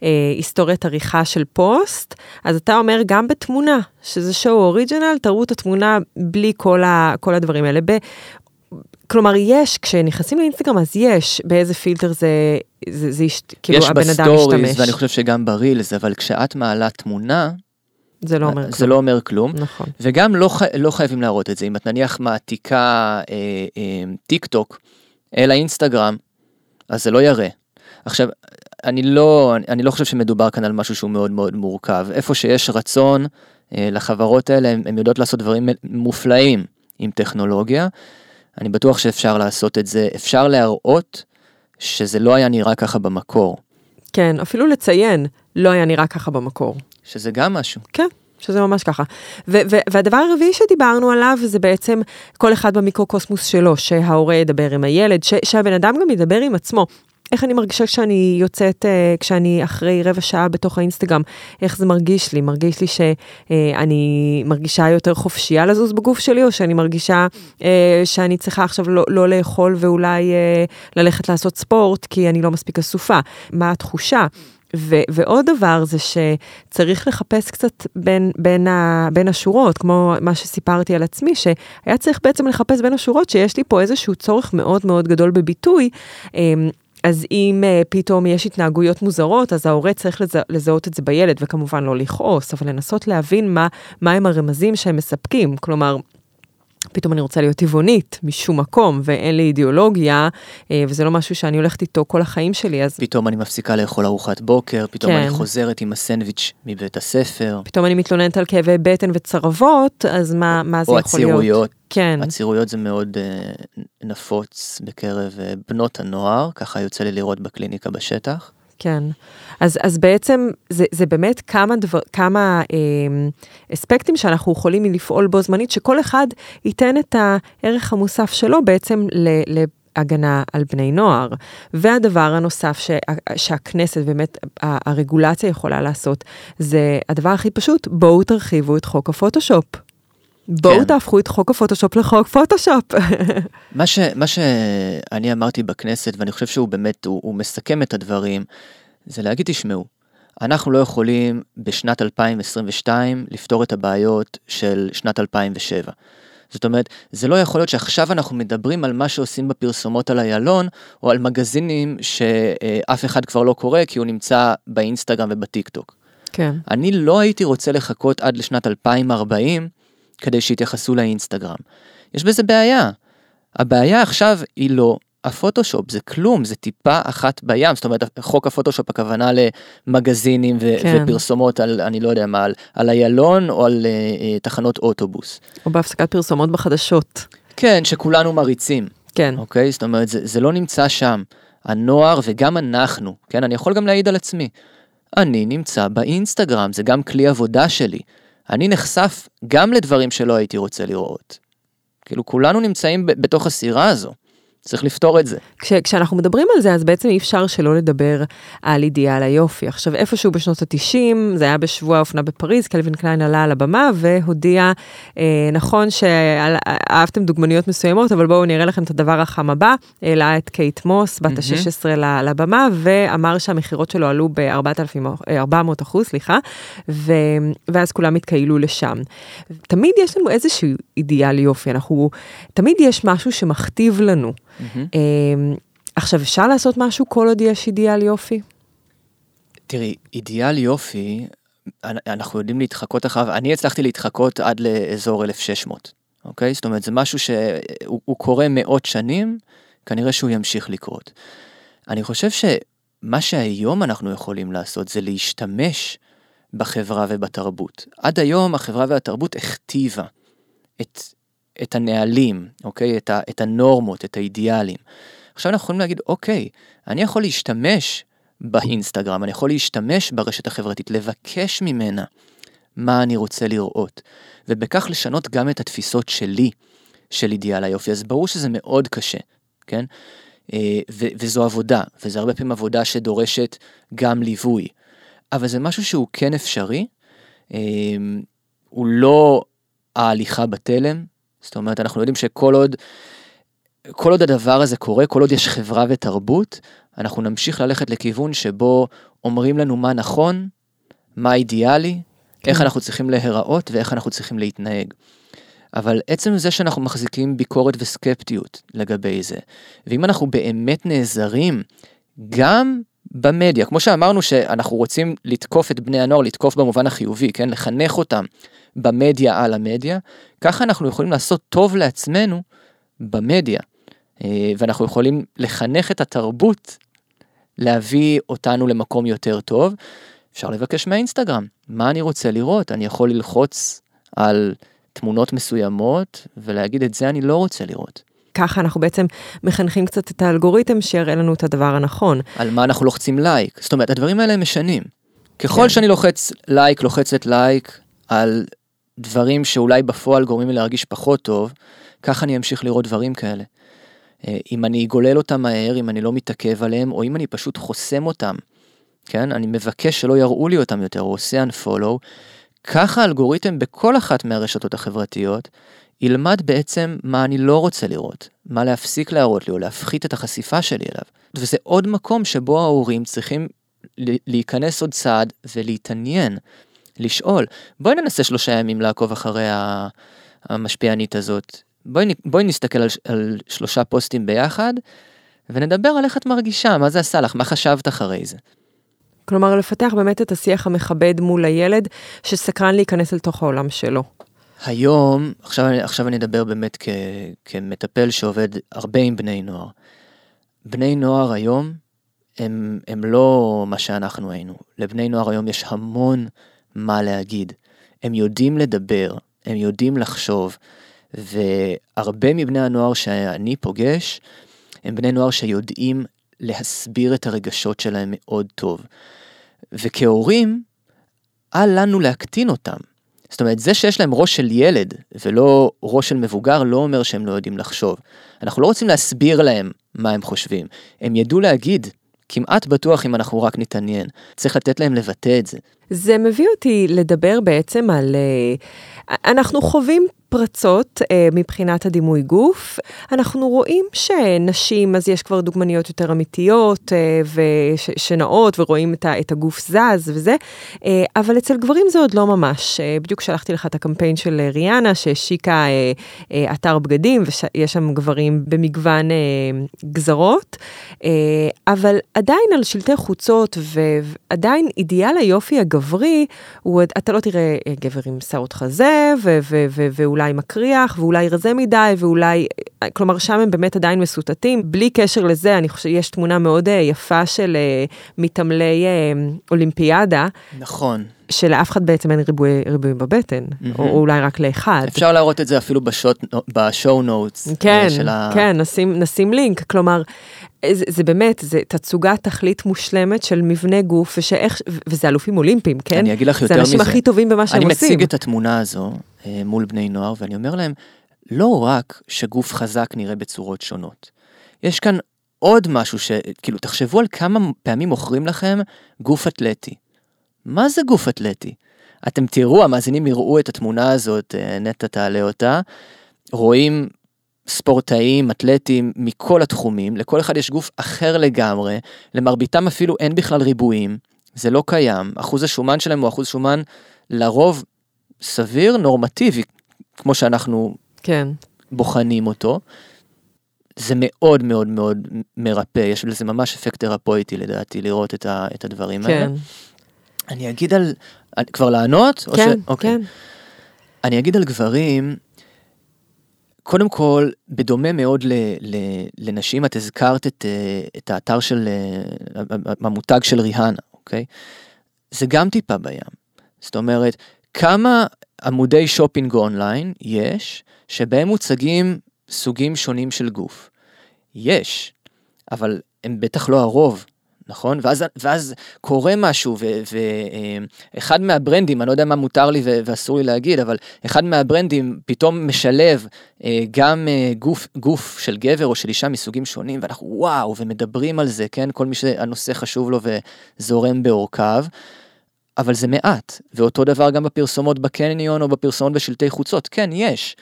ההיסטוריית עריכה של פוסט, אז אתה אומר גם בתמונה, שזה show original, תראו את התמונה בלי כל, ה, כל הדברים האלה. כלומר, יש, כשנכנסים לאינסטגרם, אז יש באיזה פילטר זה, זה, זה, זה כאילו הבן אדם משתמש. יש בסטוריז, ואני חושב שגם ברילס, אבל כשאת מעלה תמונה, זה לא אומר זה כלום. לא אומר כלום. נכון. וגם לא, לא חייבים להראות את זה. אם את נניח מעתיקה אה, אה, טיק טוק אל האינסטגרם, אז זה לא יראה. עכשיו, אני לא, אני לא חושב שמדובר כאן על משהו שהוא מאוד מאוד מורכב. איפה שיש רצון אה, לחברות האלה, הן יודעות לעשות דברים מופלאים עם טכנולוגיה. אני בטוח שאפשר לעשות את זה, אפשר להראות שזה לא היה נראה ככה במקור. כן, אפילו לציין, לא היה נראה ככה במקור. שזה גם משהו. כן. שזה ממש ככה. ו- ו- והדבר הרביעי שדיברנו עליו זה בעצם כל אחד במיקרוקוסמוס שלו, שההורה ידבר עם הילד, ש- שהבן אדם גם ידבר עם עצמו. איך אני מרגישה כשאני יוצאת, uh, כשאני אחרי רבע שעה בתוך האינסטגרם, איך זה מרגיש לי? מרגיש לי שאני uh, מרגישה יותר חופשייה לזוז בגוף שלי, או שאני מרגישה uh, שאני צריכה עכשיו לא, לא לאכול ואולי ללכת לעשות ספורט, כי אני לא מספיק אסופה? מה התחושה? ו- ועוד דבר זה שצריך לחפש קצת בין, בין, ה- בין השורות, כמו מה שסיפרתי על עצמי, שהיה צריך בעצם לחפש בין השורות שיש לי פה איזשהו צורך מאוד מאוד גדול בביטוי. אז אם uh, פתאום יש התנהגויות מוזרות, אז ההורה צריך לזה, לזהות את זה בילד, וכמובן לא לכעוס, אבל לנסות להבין מה, מה הם הרמזים שהם מספקים. כלומר, פתאום אני רוצה להיות טבעונית משום מקום, ואין לי אידיאולוגיה, אה, וזה לא משהו שאני הולכת איתו כל החיים שלי, אז פתאום אני מפסיקה לאכול ארוחת בוקר, פתאום כן. אני חוזרת עם הסנדוויץ' מבית הספר, פתאום אני מתלוננת על כאבי בטן וצרבות, אז מה, מה זה יכול להיות? עצירויות. כן, עצירויות זה מאוד אה, נפוץ בקרב אה, בנות הנוער, ככה יוצא לי לראות בקליניקה בשטח. כן. אז, אז בעצם זה, זה באמת כמה, דבר, כמה אה, אספקטים שאנחנו יכולים לפעול בו זמנית, שכל אחד ייתן את הערך המוסף שלו בעצם ל... ל הגנה על בני נוער. והדבר הנוסף שה, שהכנסת, באמת הרגולציה יכולה לעשות, זה הדבר הכי פשוט, בואו תרחיבו את חוק הפוטושופ. בואו כן. תהפכו את חוק הפוטושופ לחוק פוטושופ. מה, ש, מה שאני אמרתי בכנסת, ואני חושב שהוא באמת, הוא, הוא מסכם את הדברים, זה להגיד, תשמעו, אנחנו לא יכולים בשנת 2022 לפתור את הבעיות של שנת 2007. זאת אומרת, זה לא יכול להיות שעכשיו אנחנו מדברים על מה שעושים בפרסומות על איילון, או על מגזינים שאף אחד כבר לא קורא כי הוא נמצא באינסטגרם ובטיק טוק. כן. אני לא הייתי רוצה לחכות עד לשנת 2040 כדי שיתייחסו לאינסטגרם. יש בזה בעיה. הבעיה עכשיו היא לא הפוטושופ, זה כלום, זה טיפה אחת בים. זאת אומרת, חוק הפוטושופ הכוונה למגזינים ו- כן. ופרסומות על, אני לא יודע מה, על, על איילון או על uh, uh, תחנות אוטובוס. או בהפסקת פרסומות בחדשות. כן, שכולנו מריצים. כן. אוקיי? זאת אומרת, זה, זה לא נמצא שם. הנוער וגם אנחנו, כן? אני יכול גם להעיד על עצמי. אני נמצא באינסטגרם, זה גם כלי עבודה שלי. אני נחשף גם לדברים שלא הייתי רוצה לראות. כאילו, כולנו נמצאים בתוך הסירה הזו. צריך לפתור את זה. כש, כשאנחנו מדברים על זה, אז בעצם אי אפשר שלא לדבר על אידיאל היופי. עכשיו, איפשהו בשנות ה-90, זה היה בשבוע האופנה בפריז, קלווין קליין עלה על הבמה והודיע, אה, נכון שאהבתם דוגמניות מסוימות, אבל בואו נראה לכם את הדבר החם הבא, העלה את קייט מוס, בת ה-16 ל- לבמה, ואמר שהמכירות שלו עלו ב-400 אחוז, סליחה, ו, ואז כולם התקהלו לשם. תמיד יש לנו איזשהו אידיאל יופי, אנחנו, תמיד יש משהו שמכתיב לנו. אמ, עכשיו, אפשר לעשות משהו כל עוד יש אידיאל יופי? תראי, אידיאל יופי, אנ- אנחנו יודעים להתחקות אחריו, אני הצלחתי להתחקות עד לאזור 1600, אוקיי? זאת אומרת, זה משהו שהוא הוא קורה מאות שנים, כנראה שהוא ימשיך לקרות. אני חושב שמה שהיום אנחנו יכולים לעשות זה להשתמש בחברה ובתרבות. עד היום החברה והתרבות הכתיבה את, את הנהלים, אוקיי? את, ה, את הנורמות, את האידיאלים. עכשיו אנחנו יכולים להגיד, אוקיי, אני יכול להשתמש באינסטגרם, אני יכול להשתמש ברשת החברתית, לבקש ממנה מה אני רוצה לראות, ובכך לשנות גם את התפיסות שלי של אידיאל היופי. אז ברור שזה מאוד קשה, כן? אה, ו- וזו עבודה, וזה הרבה פעמים עבודה שדורשת גם ליווי, אבל זה משהו שהוא כן אפשרי, אה, הוא לא ההליכה בתלם, זאת אומרת, אנחנו יודעים שכל עוד, כל עוד הדבר הזה קורה, כל עוד יש חברה ותרבות, אנחנו נמשיך ללכת לכיוון שבו אומרים לנו מה נכון, מה אידיאלי, כן. איך אנחנו צריכים להיראות ואיך אנחנו צריכים להתנהג. אבל עצם זה שאנחנו מחזיקים ביקורת וסקפטיות לגבי זה, ואם אנחנו באמת נעזרים גם במדיה, כמו שאמרנו שאנחנו רוצים לתקוף את בני הנוער, לתקוף במובן החיובי, כן? לחנך אותם במדיה על המדיה, ככה אנחנו יכולים לעשות טוב לעצמנו במדיה. אה, ואנחנו יכולים לחנך את התרבות להביא אותנו למקום יותר טוב. אפשר לבקש מהאינסטגרם, מה אני רוצה לראות? אני יכול ללחוץ על תמונות מסוימות ולהגיד את זה אני לא רוצה לראות. ככה אנחנו בעצם מחנכים קצת את האלגוריתם שיראה לנו את הדבר הנכון. על מה אנחנו לוחצים לייק. זאת אומרת, הדברים האלה הם משנים. ככל כן. שאני לוחץ לייק, לוחצת לייק על דברים שאולי בפועל גורמים לי להרגיש פחות טוב, ככה אני אמשיך לראות דברים כאלה. אה, אם אני אגולל אותם מהר, אם אני לא מתעכב עליהם, או אם אני פשוט חוסם אותם, כן? אני מבקש שלא יראו לי אותם יותר, או עושה unfollow, ככה האלגוריתם בכל אחת מהרשתות החברתיות ילמד בעצם מה אני לא רוצה לראות, מה להפסיק להראות לי או להפחית את החשיפה שלי אליו. וזה עוד מקום שבו ההורים צריכים להיכנס עוד צעד ולהתעניין, לשאול, בואי ננסה שלושה ימים לעקוב אחרי המשפיענית הזאת, בואי, בואי נסתכל על, על שלושה פוסטים ביחד ונדבר על איך את מרגישה, מה זה עשה לך, מה חשבת אחרי זה. כלומר, לפתח באמת את השיח המכבד מול הילד, שסקרן להיכנס לתוך העולם שלו. היום, עכשיו, עכשיו אני אדבר באמת כ, כמטפל שעובד הרבה עם בני נוער. בני נוער היום הם, הם לא מה שאנחנו היינו. לבני נוער היום יש המון מה להגיד. הם יודעים לדבר, הם יודעים לחשוב, והרבה מבני הנוער שאני פוגש, הם בני נוער שיודעים להסביר את הרגשות שלהם מאוד טוב. וכהורים, אל לנו להקטין אותם. זאת אומרת, זה שיש להם ראש של ילד ולא ראש של מבוגר, לא אומר שהם לא יודעים לחשוב. אנחנו לא רוצים להסביר להם מה הם חושבים. הם ידעו להגיד, כמעט בטוח אם אנחנו רק נתעניין. צריך לתת להם לבטא את זה. זה מביא אותי לדבר בעצם על... אה, אנחנו חווים פרצות אה, מבחינת הדימוי גוף. אנחנו רואים שנשים, אז יש כבר דוגמניות יותר אמיתיות אה, ושנעות ורואים את, ה, את הגוף זז וזה, אה, אבל אצל גברים זה עוד לא ממש. אה, בדיוק שלחתי לך את הקמפיין של אה, ריאנה שהשיקה אה, אה, אתר בגדים ויש שם גברים במגוון אה, גזרות, אה, אבל עדיין על שלטי חוצות ועדיין אידיאל היופי הגברי, הוא, אתה לא תראה אה, גבר עם שערות חזה ו- ו- ו- ואולי מקריח ואולי רזה מדי ואולי, כלומר שם הם באמת עדיין מסוטטים. בלי קשר לזה, אני חושבת שיש תמונה מאוד אה, יפה של אה, מתעמלי אה, אולימפיאדה. נכון. שלאף אחד בעצם אין ריבוי, ריבועים בבטן, mm-hmm. או אולי רק לאחד. אפשר להראות את זה אפילו בשוט, בשואו נוטס. כן, ה... כן, נשים, נשים לינק. כלומר, זה, זה באמת, זה תצוגת תכלית מושלמת של מבנה גוף, ושאיך, וזה אלופים אולימפיים, כן? אני אגיד לך יותר מזה. זה האנשים הכי טובים במה שהם עושים. אני מציג את התמונה הזו מול בני נוער, ואני אומר להם, לא רק שגוף חזק נראה בצורות שונות. יש כאן עוד משהו ש... כאילו, תחשבו על כמה פעמים מוכרים לכם גוף אתלטי. מה זה גוף אתלטי? אתם תראו, המאזינים יראו את התמונה הזאת, אה, נטע תעלה אותה, רואים ספורטאים, אתלטים מכל התחומים, לכל אחד יש גוף אחר לגמרי, למרביתם אפילו אין בכלל ריבועים, זה לא קיים, אחוז השומן שלהם הוא אחוז שומן לרוב סביר, נורמטיבי, כמו שאנחנו כן. בוחנים אותו. זה מאוד מאוד מאוד מרפא, יש לזה ממש אפקט תרפויטי לדעתי, לראות את, ה, את הדברים כן. האלה. אני אגיד על, כבר לענות? כן, ש... אוקיי. כן. אני אגיד על גברים, קודם כל, בדומה מאוד ל, ל, לנשים, את הזכרת את, את האתר של, המותג של ריהנה, אוקיי? זה גם טיפה בים. זאת אומרת, כמה עמודי שופינג אונליין יש, שבהם מוצגים סוגים שונים של גוף? יש, אבל הם בטח לא הרוב. נכון? ואז, ואז קורה משהו, ואחד מהברנדים, אני לא יודע מה מותר לי ואסור לי להגיד, אבל אחד מהברנדים פתאום משלב אה, גם אה, גוף, גוף של גבר או של אישה מסוגים שונים, ואנחנו וואו, ומדברים על זה, כן? כל מי שהנושא חשוב לו וזורם בעורקיו. אבל זה מעט, ואותו דבר גם בפרסומות בקניון או בפרסומות בשלטי חוצות, כן, יש.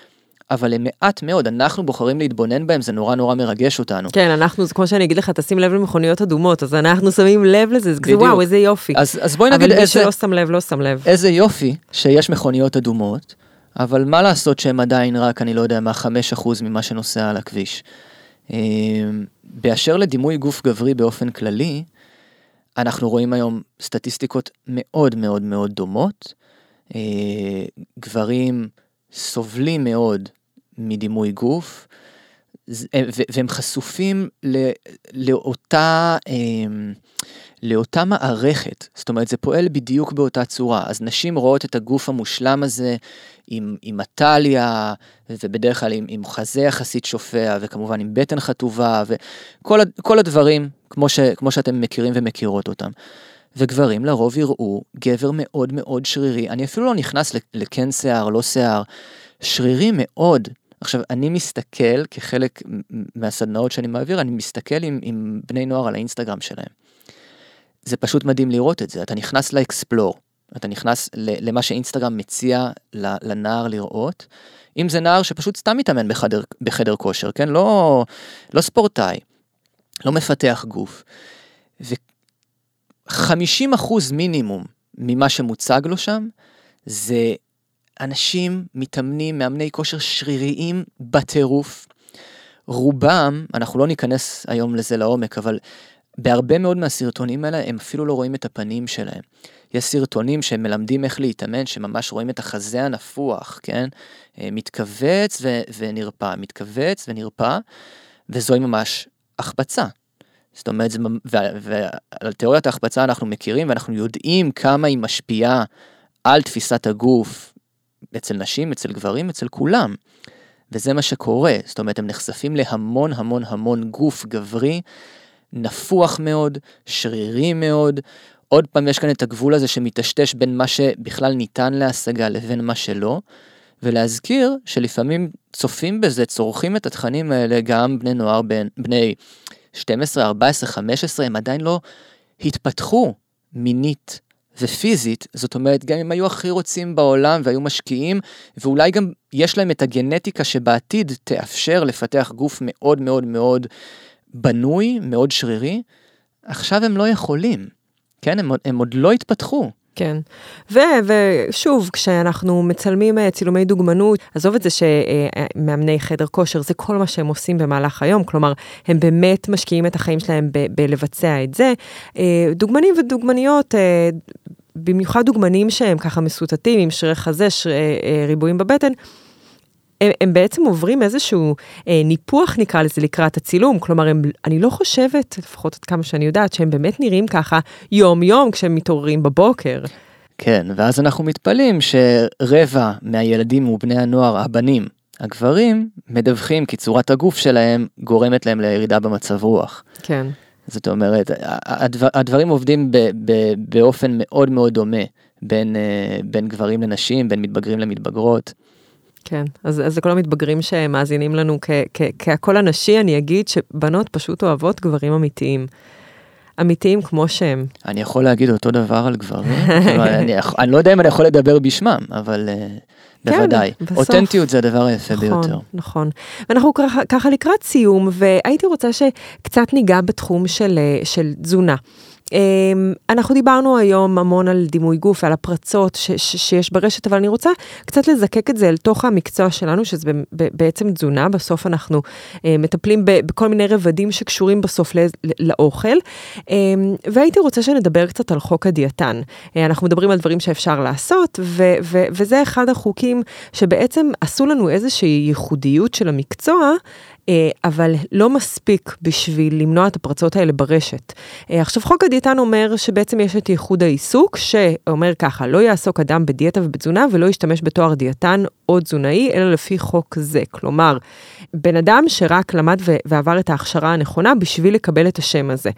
אבל הם מעט מאוד, אנחנו בוחרים להתבונן בהם, זה נורא נורא מרגש אותנו. כן, אנחנו, כמו שאני אגיד לך, תשים לב למכוניות אדומות, אז אנחנו שמים לב לזה, זה כזה וואו, איזה יופי. אז, אז בואי נגיד איזה... אבל מי שלא שם לב, לא שם לב. איזה יופי שיש מכוניות אדומות, אבל מה לעשות שהם עדיין רק, אני לא יודע מה, 5% ממה שנוסע על הכביש. באשר לדימוי גוף גברי באופן כללי, אנחנו רואים היום סטטיסטיקות מאוד מאוד מאוד דומות. גברים סובלים מאוד מדימוי גוף, והם חשופים לאותה, לאותה מערכת, זאת אומרת זה פועל בדיוק באותה צורה, אז נשים רואות את הגוף המושלם הזה עם, עם הטליה, ובדרך כלל עם, עם חזה יחסית שופע, וכמובן עם בטן חטובה, וכל הדברים כמו, ש, כמו שאתם מכירים ומכירות אותם. וגברים לרוב יראו גבר מאוד מאוד שרירי, אני אפילו לא נכנס לכן שיער, לא שיער, שרירי מאוד. עכשיו, אני מסתכל, כחלק מהסדנאות שאני מעביר, אני מסתכל עם, עם בני נוער על האינסטגרם שלהם. זה פשוט מדהים לראות את זה, אתה נכנס לאקספלור, אתה נכנס למה שאינסטגרם מציע לנער לראות, אם זה נער שפשוט סתם מתאמן בחדר, בחדר כושר, כן? לא, לא ספורטאי, לא מפתח גוף. ו-50% מינימום ממה שמוצג לו שם, זה אנשים מתאמנים, מאמני כושר שריריים בטירוף. רובם, אנחנו לא ניכנס היום לזה לעומק, אבל בהרבה מאוד מהסרטונים האלה הם אפילו לא רואים את הפנים שלהם. יש סרטונים שמלמדים איך להתאמן, שממש רואים את החזה הנפוח, כן? אה, מתכווץ ו- ונרפא, מתכווץ ונרפא, וזוהי ממש החפצה. זאת אומרת, ועל תיאוריית ההחפצה אנחנו מכירים ואנחנו יודעים כמה היא משפיעה על תפיסת הגוף אצל נשים, אצל גברים, אצל כולם. וזה מה שקורה, זאת אומרת, הם נחשפים להמון המון המון גוף גברי, נפוח מאוד, שרירי מאוד. עוד פעם יש כאן את הגבול הזה שמטשטש בין מה שבכלל ניתן להשגה לבין מה שלא. ולהזכיר שלפעמים צופים בזה, צורכים את התכנים האלה גם בני נוער בין, בני 12, 14, 15, הם עדיין לא התפתחו מינית ופיזית, זאת אומרת, גם אם היו הכי רוצים בעולם והיו משקיעים, ואולי גם יש להם את הגנטיקה שבעתיד תאפשר לפתח גוף מאוד מאוד מאוד בנוי, מאוד שרירי, עכשיו הם לא יכולים, כן? הם, הם עוד לא התפתחו. כן, ו, ושוב, כשאנחנו מצלמים אה, צילומי דוגמנות, עזוב את זה שמאמני חדר כושר, זה כל מה שהם עושים במהלך היום, כלומר, הם באמת משקיעים את החיים שלהם ב- בלבצע את זה. אה, דוגמנים ודוגמניות, אה, במיוחד דוגמנים שהם ככה מסוטטים עם שרי חזה, שרי ריבועים בבטן, הם, הם בעצם עוברים איזשהו אה, ניפוח נקרא לזה לקראת הצילום, כלומר הם, אני לא חושבת, לפחות עד כמה שאני יודעת, שהם באמת נראים ככה יום יום כשהם מתעוררים בבוקר. כן, ואז אנחנו מתפלאים שרבע מהילדים ובני הנוער, הבנים, הגברים, מדווחים כי צורת הגוף שלהם גורמת להם לירידה במצב רוח. כן. זאת אומרת, הדבר, הדברים עובדים ב, ב, באופן מאוד מאוד דומה בין, אה, בין גברים לנשים, בין מתבגרים למתבגרות. כן, אז, אז לכל המתבגרים שמאזינים לנו כקול הנשי, אני אגיד שבנות פשוט אוהבות גברים אמיתיים. אמיתיים כמו שהם. אני יכול להגיד אותו דבר על גברים, אני, אני לא יודע אם אני יכול לדבר בשמם, אבל בוודאי. כן, בסוף. אותנטיות זה הדבר היפה נכון, ביותר. נכון, ואנחנו ככה, ככה לקראת סיום, והייתי רוצה שקצת ניגע בתחום של, אה, של תזונה. אמ, אנחנו דיברנו היום המון על דימוי גוף ועל הפרצות ש- ש- שיש ברשת, אבל אני רוצה קצת לזקק את זה אל תוך המקצוע שלנו, שזה בעצם תזונה, בסוף אנחנו אה, מטפלים בכל מיני רבדים שקשורים בסוף ל- לאוכל, אה, והייתי רוצה שנדבר קצת על חוק הדיאטן. אה, אנחנו מדברים על דברים שאפשר לעשות, ו- ו- וזה אחד החוקים שבעצם עשו לנו איזושהי ייחודיות של המקצוע, אבל לא מספיק בשביל למנוע את הפרצות האלה ברשת. אה, עכשיו, חוק הדיאטן אומר שבעצם יש את ייחוד העיסוק, שאומר ככה, לא יעסוק אדם בדיאטה ובתזונה ולא ישתמש בתואר דיאטן או תזונאי, אלא לפי חוק זה. כלומר, בן אדם שרק למד ועבר את ההכשרה הנכונה בשביל לקבל את השם הזה.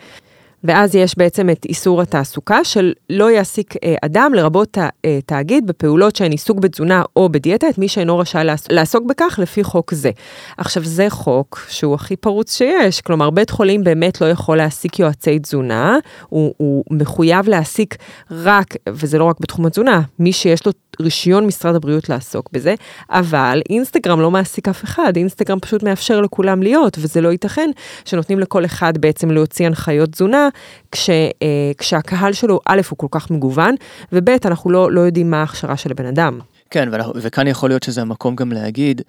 ואז יש בעצם את איסור התעסוקה של לא יעסיק אה, אדם, לרבות אה, תאגיד, בפעולות שהן עיסוק בתזונה או בדיאטה, את מי שאינו רשאי לעסוק בכך לפי חוק זה. עכשיו, זה חוק שהוא הכי פרוץ שיש, כלומר, בית חולים באמת לא יכול להעסיק יועצי תזונה, הוא, הוא מחויב להעסיק רק, וזה לא רק בתחום התזונה, מי שיש לו רישיון משרד הבריאות לעסוק בזה, אבל אינסטגרם לא מעסיק אף אחד, אינסטגרם פשוט מאפשר לכולם להיות, וזה לא ייתכן שנותנים לכל אחד בעצם להוציא הנחיות תזונה, כש, אה, כשהקהל שלו, א', הוא כל כך מגוון, וב', אנחנו לא, לא יודעים מה ההכשרה של הבן אדם. כן, וכאן יכול להיות שזה המקום גם להגיד,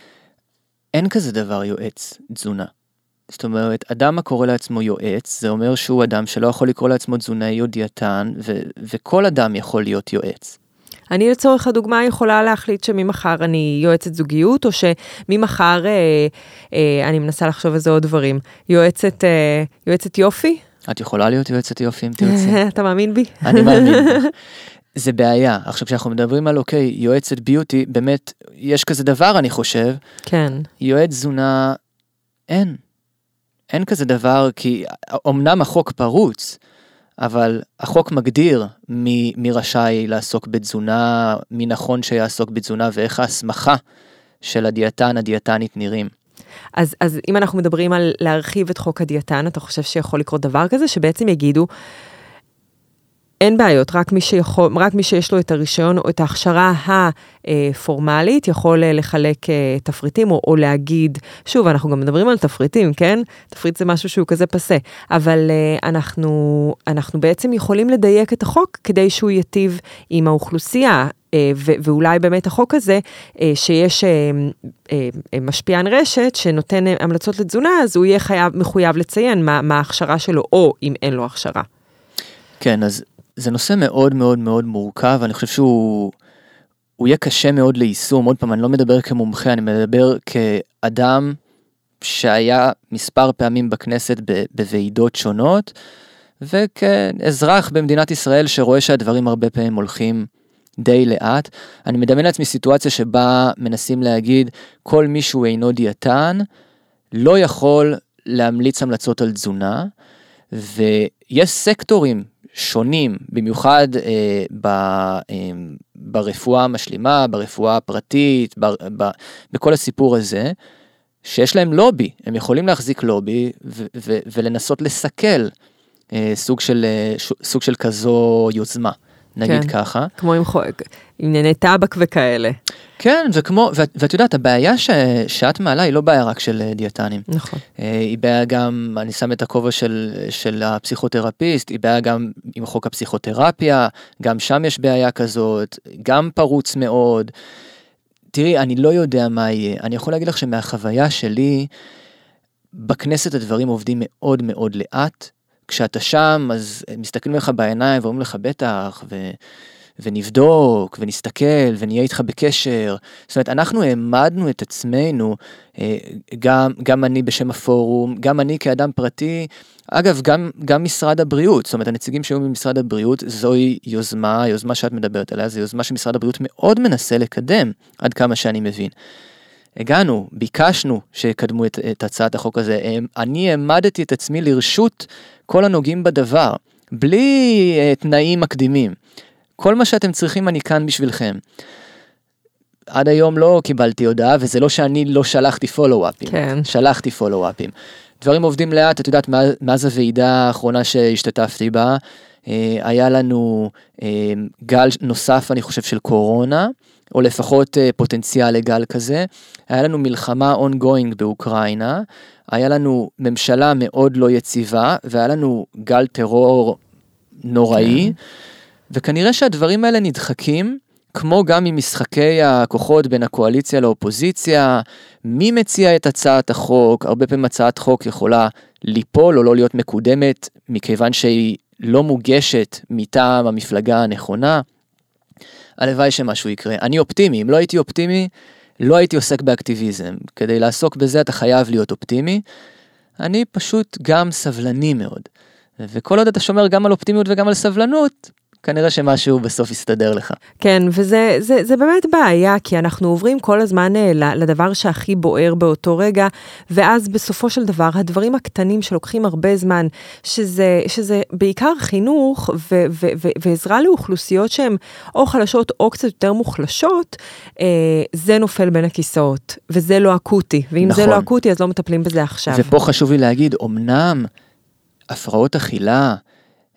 אין כזה דבר יועץ תזונה. זאת אומרת, אדם הקורא לעצמו יועץ, זה אומר שהוא אדם שלא יכול לקרוא לעצמו תזונאי או דיאטן, ו- וכל אדם יכול להיות יועץ. אני לצורך הדוגמה יכולה להחליט שממחר אני יועצת זוגיות, או שממחר, אה, אה, אני מנסה לחשוב איזה עוד דברים, יועצת, אה, יועצת יופי? את יכולה להיות יועצת יופי אם תרצי. אתה מאמין בי? אני מאמין בך. זה בעיה. עכשיו כשאנחנו מדברים על אוקיי, יועצת ביוטי, באמת, יש כזה דבר אני חושב. כן. יועץ תזונה, אין. אין כזה דבר, כי אמנם החוק פרוץ, אבל החוק מגדיר מי, מי רשאי לעסוק בתזונה, מי נכון שיעסוק בתזונה ואיך ההסמכה של הדיאטן, הדיאטנית נראים. אז, אז אם אנחנו מדברים על להרחיב את חוק הדיאטן, אתה חושב שיכול לקרות דבר כזה, שבעצם יגידו, אין בעיות, רק מי, שיכול, רק מי שיש לו את הרישיון או את ההכשרה הפורמלית יכול אה, לחלק אה, תפריטים או, או להגיד, שוב, אנחנו גם מדברים על תפריטים, כן? תפריט זה משהו שהוא כזה פסה, אבל אה, אנחנו, אנחנו בעצם יכולים לדייק את החוק כדי שהוא ייטיב עם האוכלוסייה. ואולי באמת החוק הזה, שיש משפיען רשת שנותן המלצות לתזונה, אז הוא יהיה חייב, מחויב לציין מה, מה ההכשרה שלו, או אם אין לו הכשרה. כן, אז זה נושא מאוד מאוד מאוד מורכב, אני חושב שהוא הוא יהיה קשה מאוד ליישום. עוד פעם, אני לא מדבר כמומחה, אני מדבר כאדם שהיה מספר פעמים בכנסת בוועידות שונות, וכאזרח במדינת ישראל שרואה שהדברים הרבה פעמים הולכים די לאט. אני מדמיין לעצמי סיטואציה שבה מנסים להגיד, כל מי שהוא אינו דיאטן, לא יכול להמליץ המלצות על תזונה, ויש סקטורים שונים, במיוחד אה, ב, אה, ברפואה המשלימה, ברפואה הפרטית, ב, ב, בכל הסיפור הזה, שיש להם לובי, הם יכולים להחזיק לובי ולנסות לסכל אה, סוג, של, אה, סוג של כזו יוזמה. נגיד כן, ככה. כמו עם, ענייני טבק וכאלה. כן, זה כמו, ואת, ואת יודעת, הבעיה ש, שאת מעלה היא לא בעיה רק של אה, דיאטנים. נכון. אה, היא בעיה גם, אני שם את הכובע של, של הפסיכותרפיסט, היא בעיה גם עם חוק הפסיכותרפיה, גם שם יש בעיה כזאת, גם פרוץ מאוד. תראי, אני לא יודע מה יהיה, אני יכול להגיד לך שמהחוויה שלי, בכנסת הדברים עובדים מאוד מאוד לאט. כשאתה שם, אז מסתכלים לך בעיניים ואומרים לך, בטח, ו... ונבדוק ונסתכל ונהיה איתך בקשר. זאת אומרת, אנחנו העמדנו את עצמנו, אה, גם, גם אני בשם הפורום, גם אני כאדם פרטי, אגב, גם, גם משרד הבריאות, זאת אומרת, הנציגים שהיו ממשרד הבריאות, זוהי יוזמה, היוזמה שאת מדברת עליה, זו יוזמה שמשרד הבריאות מאוד מנסה לקדם, עד כמה שאני מבין. הגענו, ביקשנו שיקדמו את, את הצעת החוק הזה, אני העמדתי את עצמי לרשות כל הנוגעים בדבר, בלי uh, תנאים מקדימים. כל מה שאתם צריכים אני כאן בשבילכם. עד היום לא קיבלתי הודעה, וזה לא שאני לא שלחתי פולו-אפים. כן. שלחתי פולו-אפים. דברים עובדים לאט, את יודעת, מאז, הוועידה האחרונה שהשתתפתי בה, אה, היה לנו אה, גל נוסף, אני חושב, של קורונה, או לפחות אה, פוטנציאל לגל כזה. היה לנו מלחמה ongoing באוקראינה, היה לנו ממשלה מאוד לא יציבה, והיה לנו גל טרור נוראי. כן. וכנראה שהדברים האלה נדחקים, כמו גם ממשחקי הכוחות בין הקואליציה לאופוזיציה, מי מציע את הצעת החוק, הרבה פעמים הצעת חוק יכולה ליפול או לא להיות מקודמת, מכיוון שהיא לא מוגשת מטעם המפלגה הנכונה. הלוואי שמשהו יקרה. אני אופטימי, אם לא הייתי אופטימי, לא הייתי עוסק באקטיביזם. כדי לעסוק בזה אתה חייב להיות אופטימי. אני פשוט גם סבלני מאוד. וכל עוד אתה שומר גם על אופטימיות וגם על סבלנות, כנראה שמשהו בסוף יסתדר לך. כן, וזה זה, זה באמת בעיה, כי אנחנו עוברים כל הזמן אה, לדבר שהכי בוער באותו רגע, ואז בסופו של דבר, הדברים הקטנים שלוקחים הרבה זמן, שזה, שזה בעיקר חינוך ו, ו, ו, ועזרה לאוכלוסיות שהן או חלשות או קצת יותר מוחלשות, אה, זה נופל בין הכיסאות, וזה לא אקוטי, ואם נכון. זה לא אקוטי אז לא מטפלים בזה עכשיו. ופה חשוב לי להגיד, אמנם הפרעות אכילה,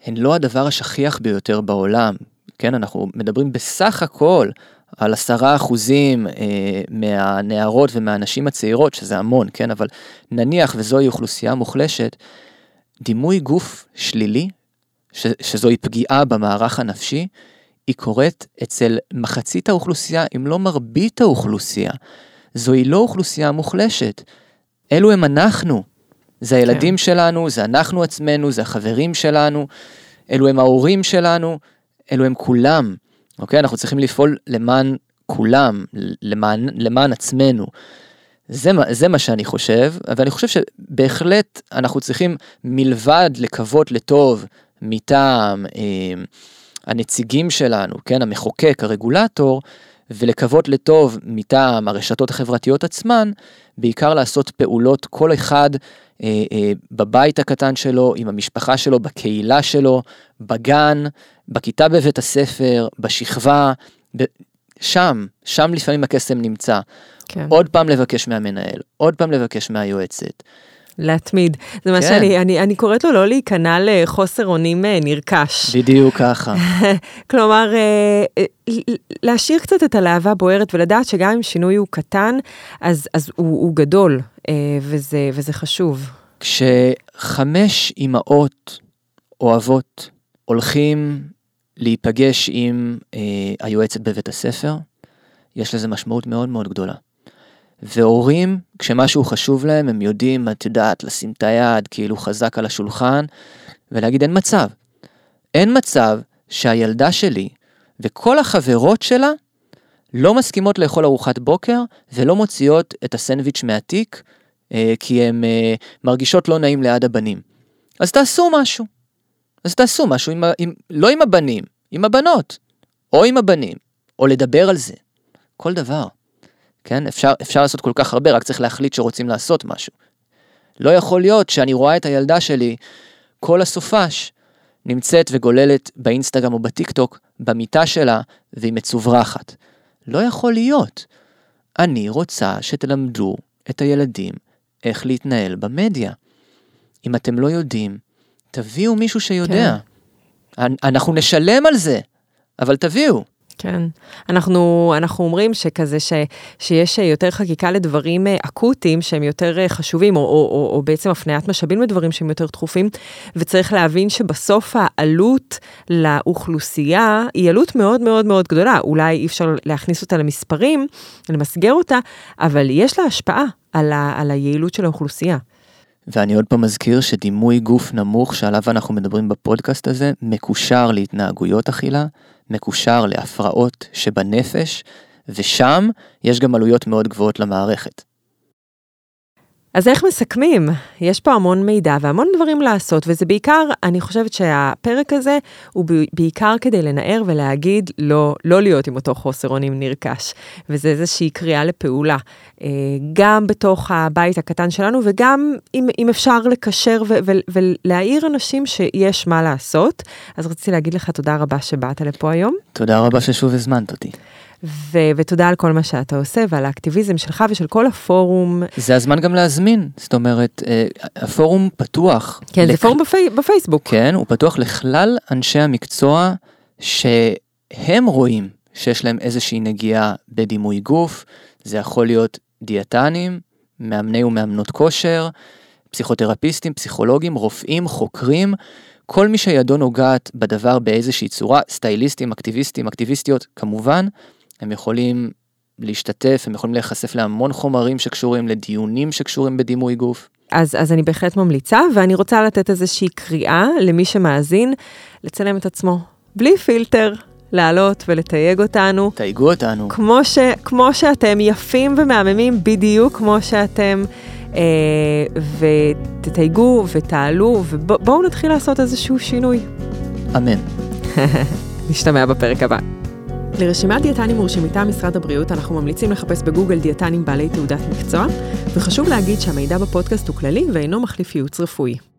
הן לא הדבר השכיח ביותר בעולם. כן, אנחנו מדברים בסך הכל על עשרה אחוזים אה, מהנערות ומהנשים הצעירות, שזה המון, כן, אבל נניח וזוהי אוכלוסייה מוחלשת, דימוי גוף שלילי, ש, שזוהי פגיעה במערך הנפשי, היא קורית אצל מחצית האוכלוסייה, אם לא מרבית האוכלוסייה. זוהי לא אוכלוסייה מוחלשת, אלו הם אנחנו. זה הילדים כן. שלנו, זה אנחנו עצמנו, זה החברים שלנו, אלו הם ההורים שלנו, אלו הם כולם. אוקיי? אנחנו צריכים לפעול למען כולם, למען, למען עצמנו. זה, זה מה שאני חושב, ואני חושב שבהחלט אנחנו צריכים מלבד לקוות לטוב מטעם אה, הנציגים שלנו, כן, המחוקק, הרגולטור, ולקוות לטוב מטעם הרשתות החברתיות עצמן, בעיקר לעשות פעולות כל אחד אה, אה, בבית הקטן שלו, עם המשפחה שלו, בקהילה שלו, בגן, בכיתה בבית הספר, בשכבה, ב... שם, שם לפעמים הקסם נמצא. כן. עוד פעם לבקש מהמנהל, עוד פעם לבקש מהיועצת. להתמיד. זה מה כן. שאני, אני, אני קוראת לו לא להיכנע לחוסר אונים אה, נרכש. בדיוק ככה. כלומר, אה, אה, להשאיר קצת את הלהבה בוערת ולדעת שגם אם שינוי הוא קטן, אז, אז הוא, הוא גדול, וזה, וזה חשוב. כשחמש אימהות אוהבות הולכים להיפגש עם אה, היועצת בבית הספר, יש לזה משמעות מאוד מאוד גדולה. והורים, כשמשהו חשוב להם, הם יודעים, את יודעת, לשים את היד כאילו חזק על השולחן, ולהגיד אין מצב. אין מצב שהילדה שלי וכל החברות שלה לא מסכימות לאכול ארוחת בוקר ולא מוציאות את הסנדוויץ' מהתיק אה, כי הן אה, מרגישות לא נעים ליד הבנים. אז תעשו משהו. אז תעשו משהו, עם, עם, לא עם הבנים, עם הבנות. או עם הבנים, או לדבר על זה. כל דבר. כן? אפשר, אפשר לעשות כל כך הרבה, רק צריך להחליט שרוצים לעשות משהו. לא יכול להיות שאני רואה את הילדה שלי כל הסופש נמצאת וגוללת באינסטגרם או בטיק טוק במיטה שלה והיא מצוברחת. לא יכול להיות. אני רוצה שתלמדו את הילדים איך להתנהל במדיה. אם אתם לא יודעים, תביאו מישהו שיודע. כן. אנחנו נשלם על זה, אבל תביאו. כן. אנחנו, אנחנו אומרים שכזה ש, שיש יותר חקיקה לדברים אה, אקוטיים שהם יותר אה, חשובים, או, או, או, או בעצם הפניית משאבים לדברים שהם יותר דחופים, וצריך להבין שבסוף העלות לאוכלוסייה היא עלות מאוד מאוד מאוד גדולה. אולי אי אפשר להכניס אותה למספרים, למסגר אותה, אבל יש לה השפעה על, ה, על היעילות של האוכלוסייה. ואני עוד פעם מזכיר שדימוי גוף נמוך שעליו אנחנו מדברים בפודקאסט הזה, מקושר להתנהגויות אכילה, מקושר להפרעות שבנפש, ושם יש גם עלויות מאוד גבוהות למערכת. אז איך מסכמים? יש פה המון מידע והמון דברים לעשות, וזה בעיקר, אני חושבת שהפרק הזה הוא בעיקר כדי לנער ולהגיד לא, לא להיות עם אותו חוסר אונים נרכש. וזה איזושהי קריאה לפעולה, אה, גם בתוך הבית הקטן שלנו, וגם אם, אם אפשר לקשר ו- ו- ולהעיר אנשים שיש מה לעשות. אז רציתי להגיד לך תודה רבה שבאת לפה היום. תודה רבה ששוב הזמנת אותי. ו- ותודה על כל מה שאתה עושה ועל האקטיביזם שלך ושל כל הפורום. זה הזמן גם להזמין, זאת אומרת, אה, הפורום פתוח. כן, לכ... זה פורום בפי... בפייסבוק. כן, הוא פתוח לכלל אנשי המקצוע שהם רואים שיש להם איזושהי נגיעה בדימוי גוף, זה יכול להיות דיאטנים, מאמני ומאמנות כושר, פסיכותרפיסטים, פסיכולוגים, רופאים, חוקרים, כל מי שידו נוגעת בדבר באיזושהי צורה, סטייליסטים, אקטיביסטים, אקטיביסטיות, כמובן, הם יכולים להשתתף, הם יכולים להיחשף להמון חומרים שקשורים לדיונים שקשורים בדימוי גוף. אז, אז אני בהחלט ממליצה, ואני רוצה לתת איזושהי קריאה למי שמאזין, לצלם את עצמו, בלי פילטר, לעלות ולתייג אותנו. תייגו אותנו. כמו, ש, כמו שאתם יפים ומהממים, בדיוק כמו שאתם, אה, ותתייגו ותעלו, ובואו נתחיל לעשות איזשהו שינוי. אמן. נשתמע בפרק הבא. לרשימת דיאטנים מורשים מטעם משרד הבריאות אנחנו ממליצים לחפש בגוגל דיאטנים בעלי תעודת מקצוע, וחשוב להגיד שהמידע בפודקאסט הוא כללי ואינו מחליף ייעוץ רפואי.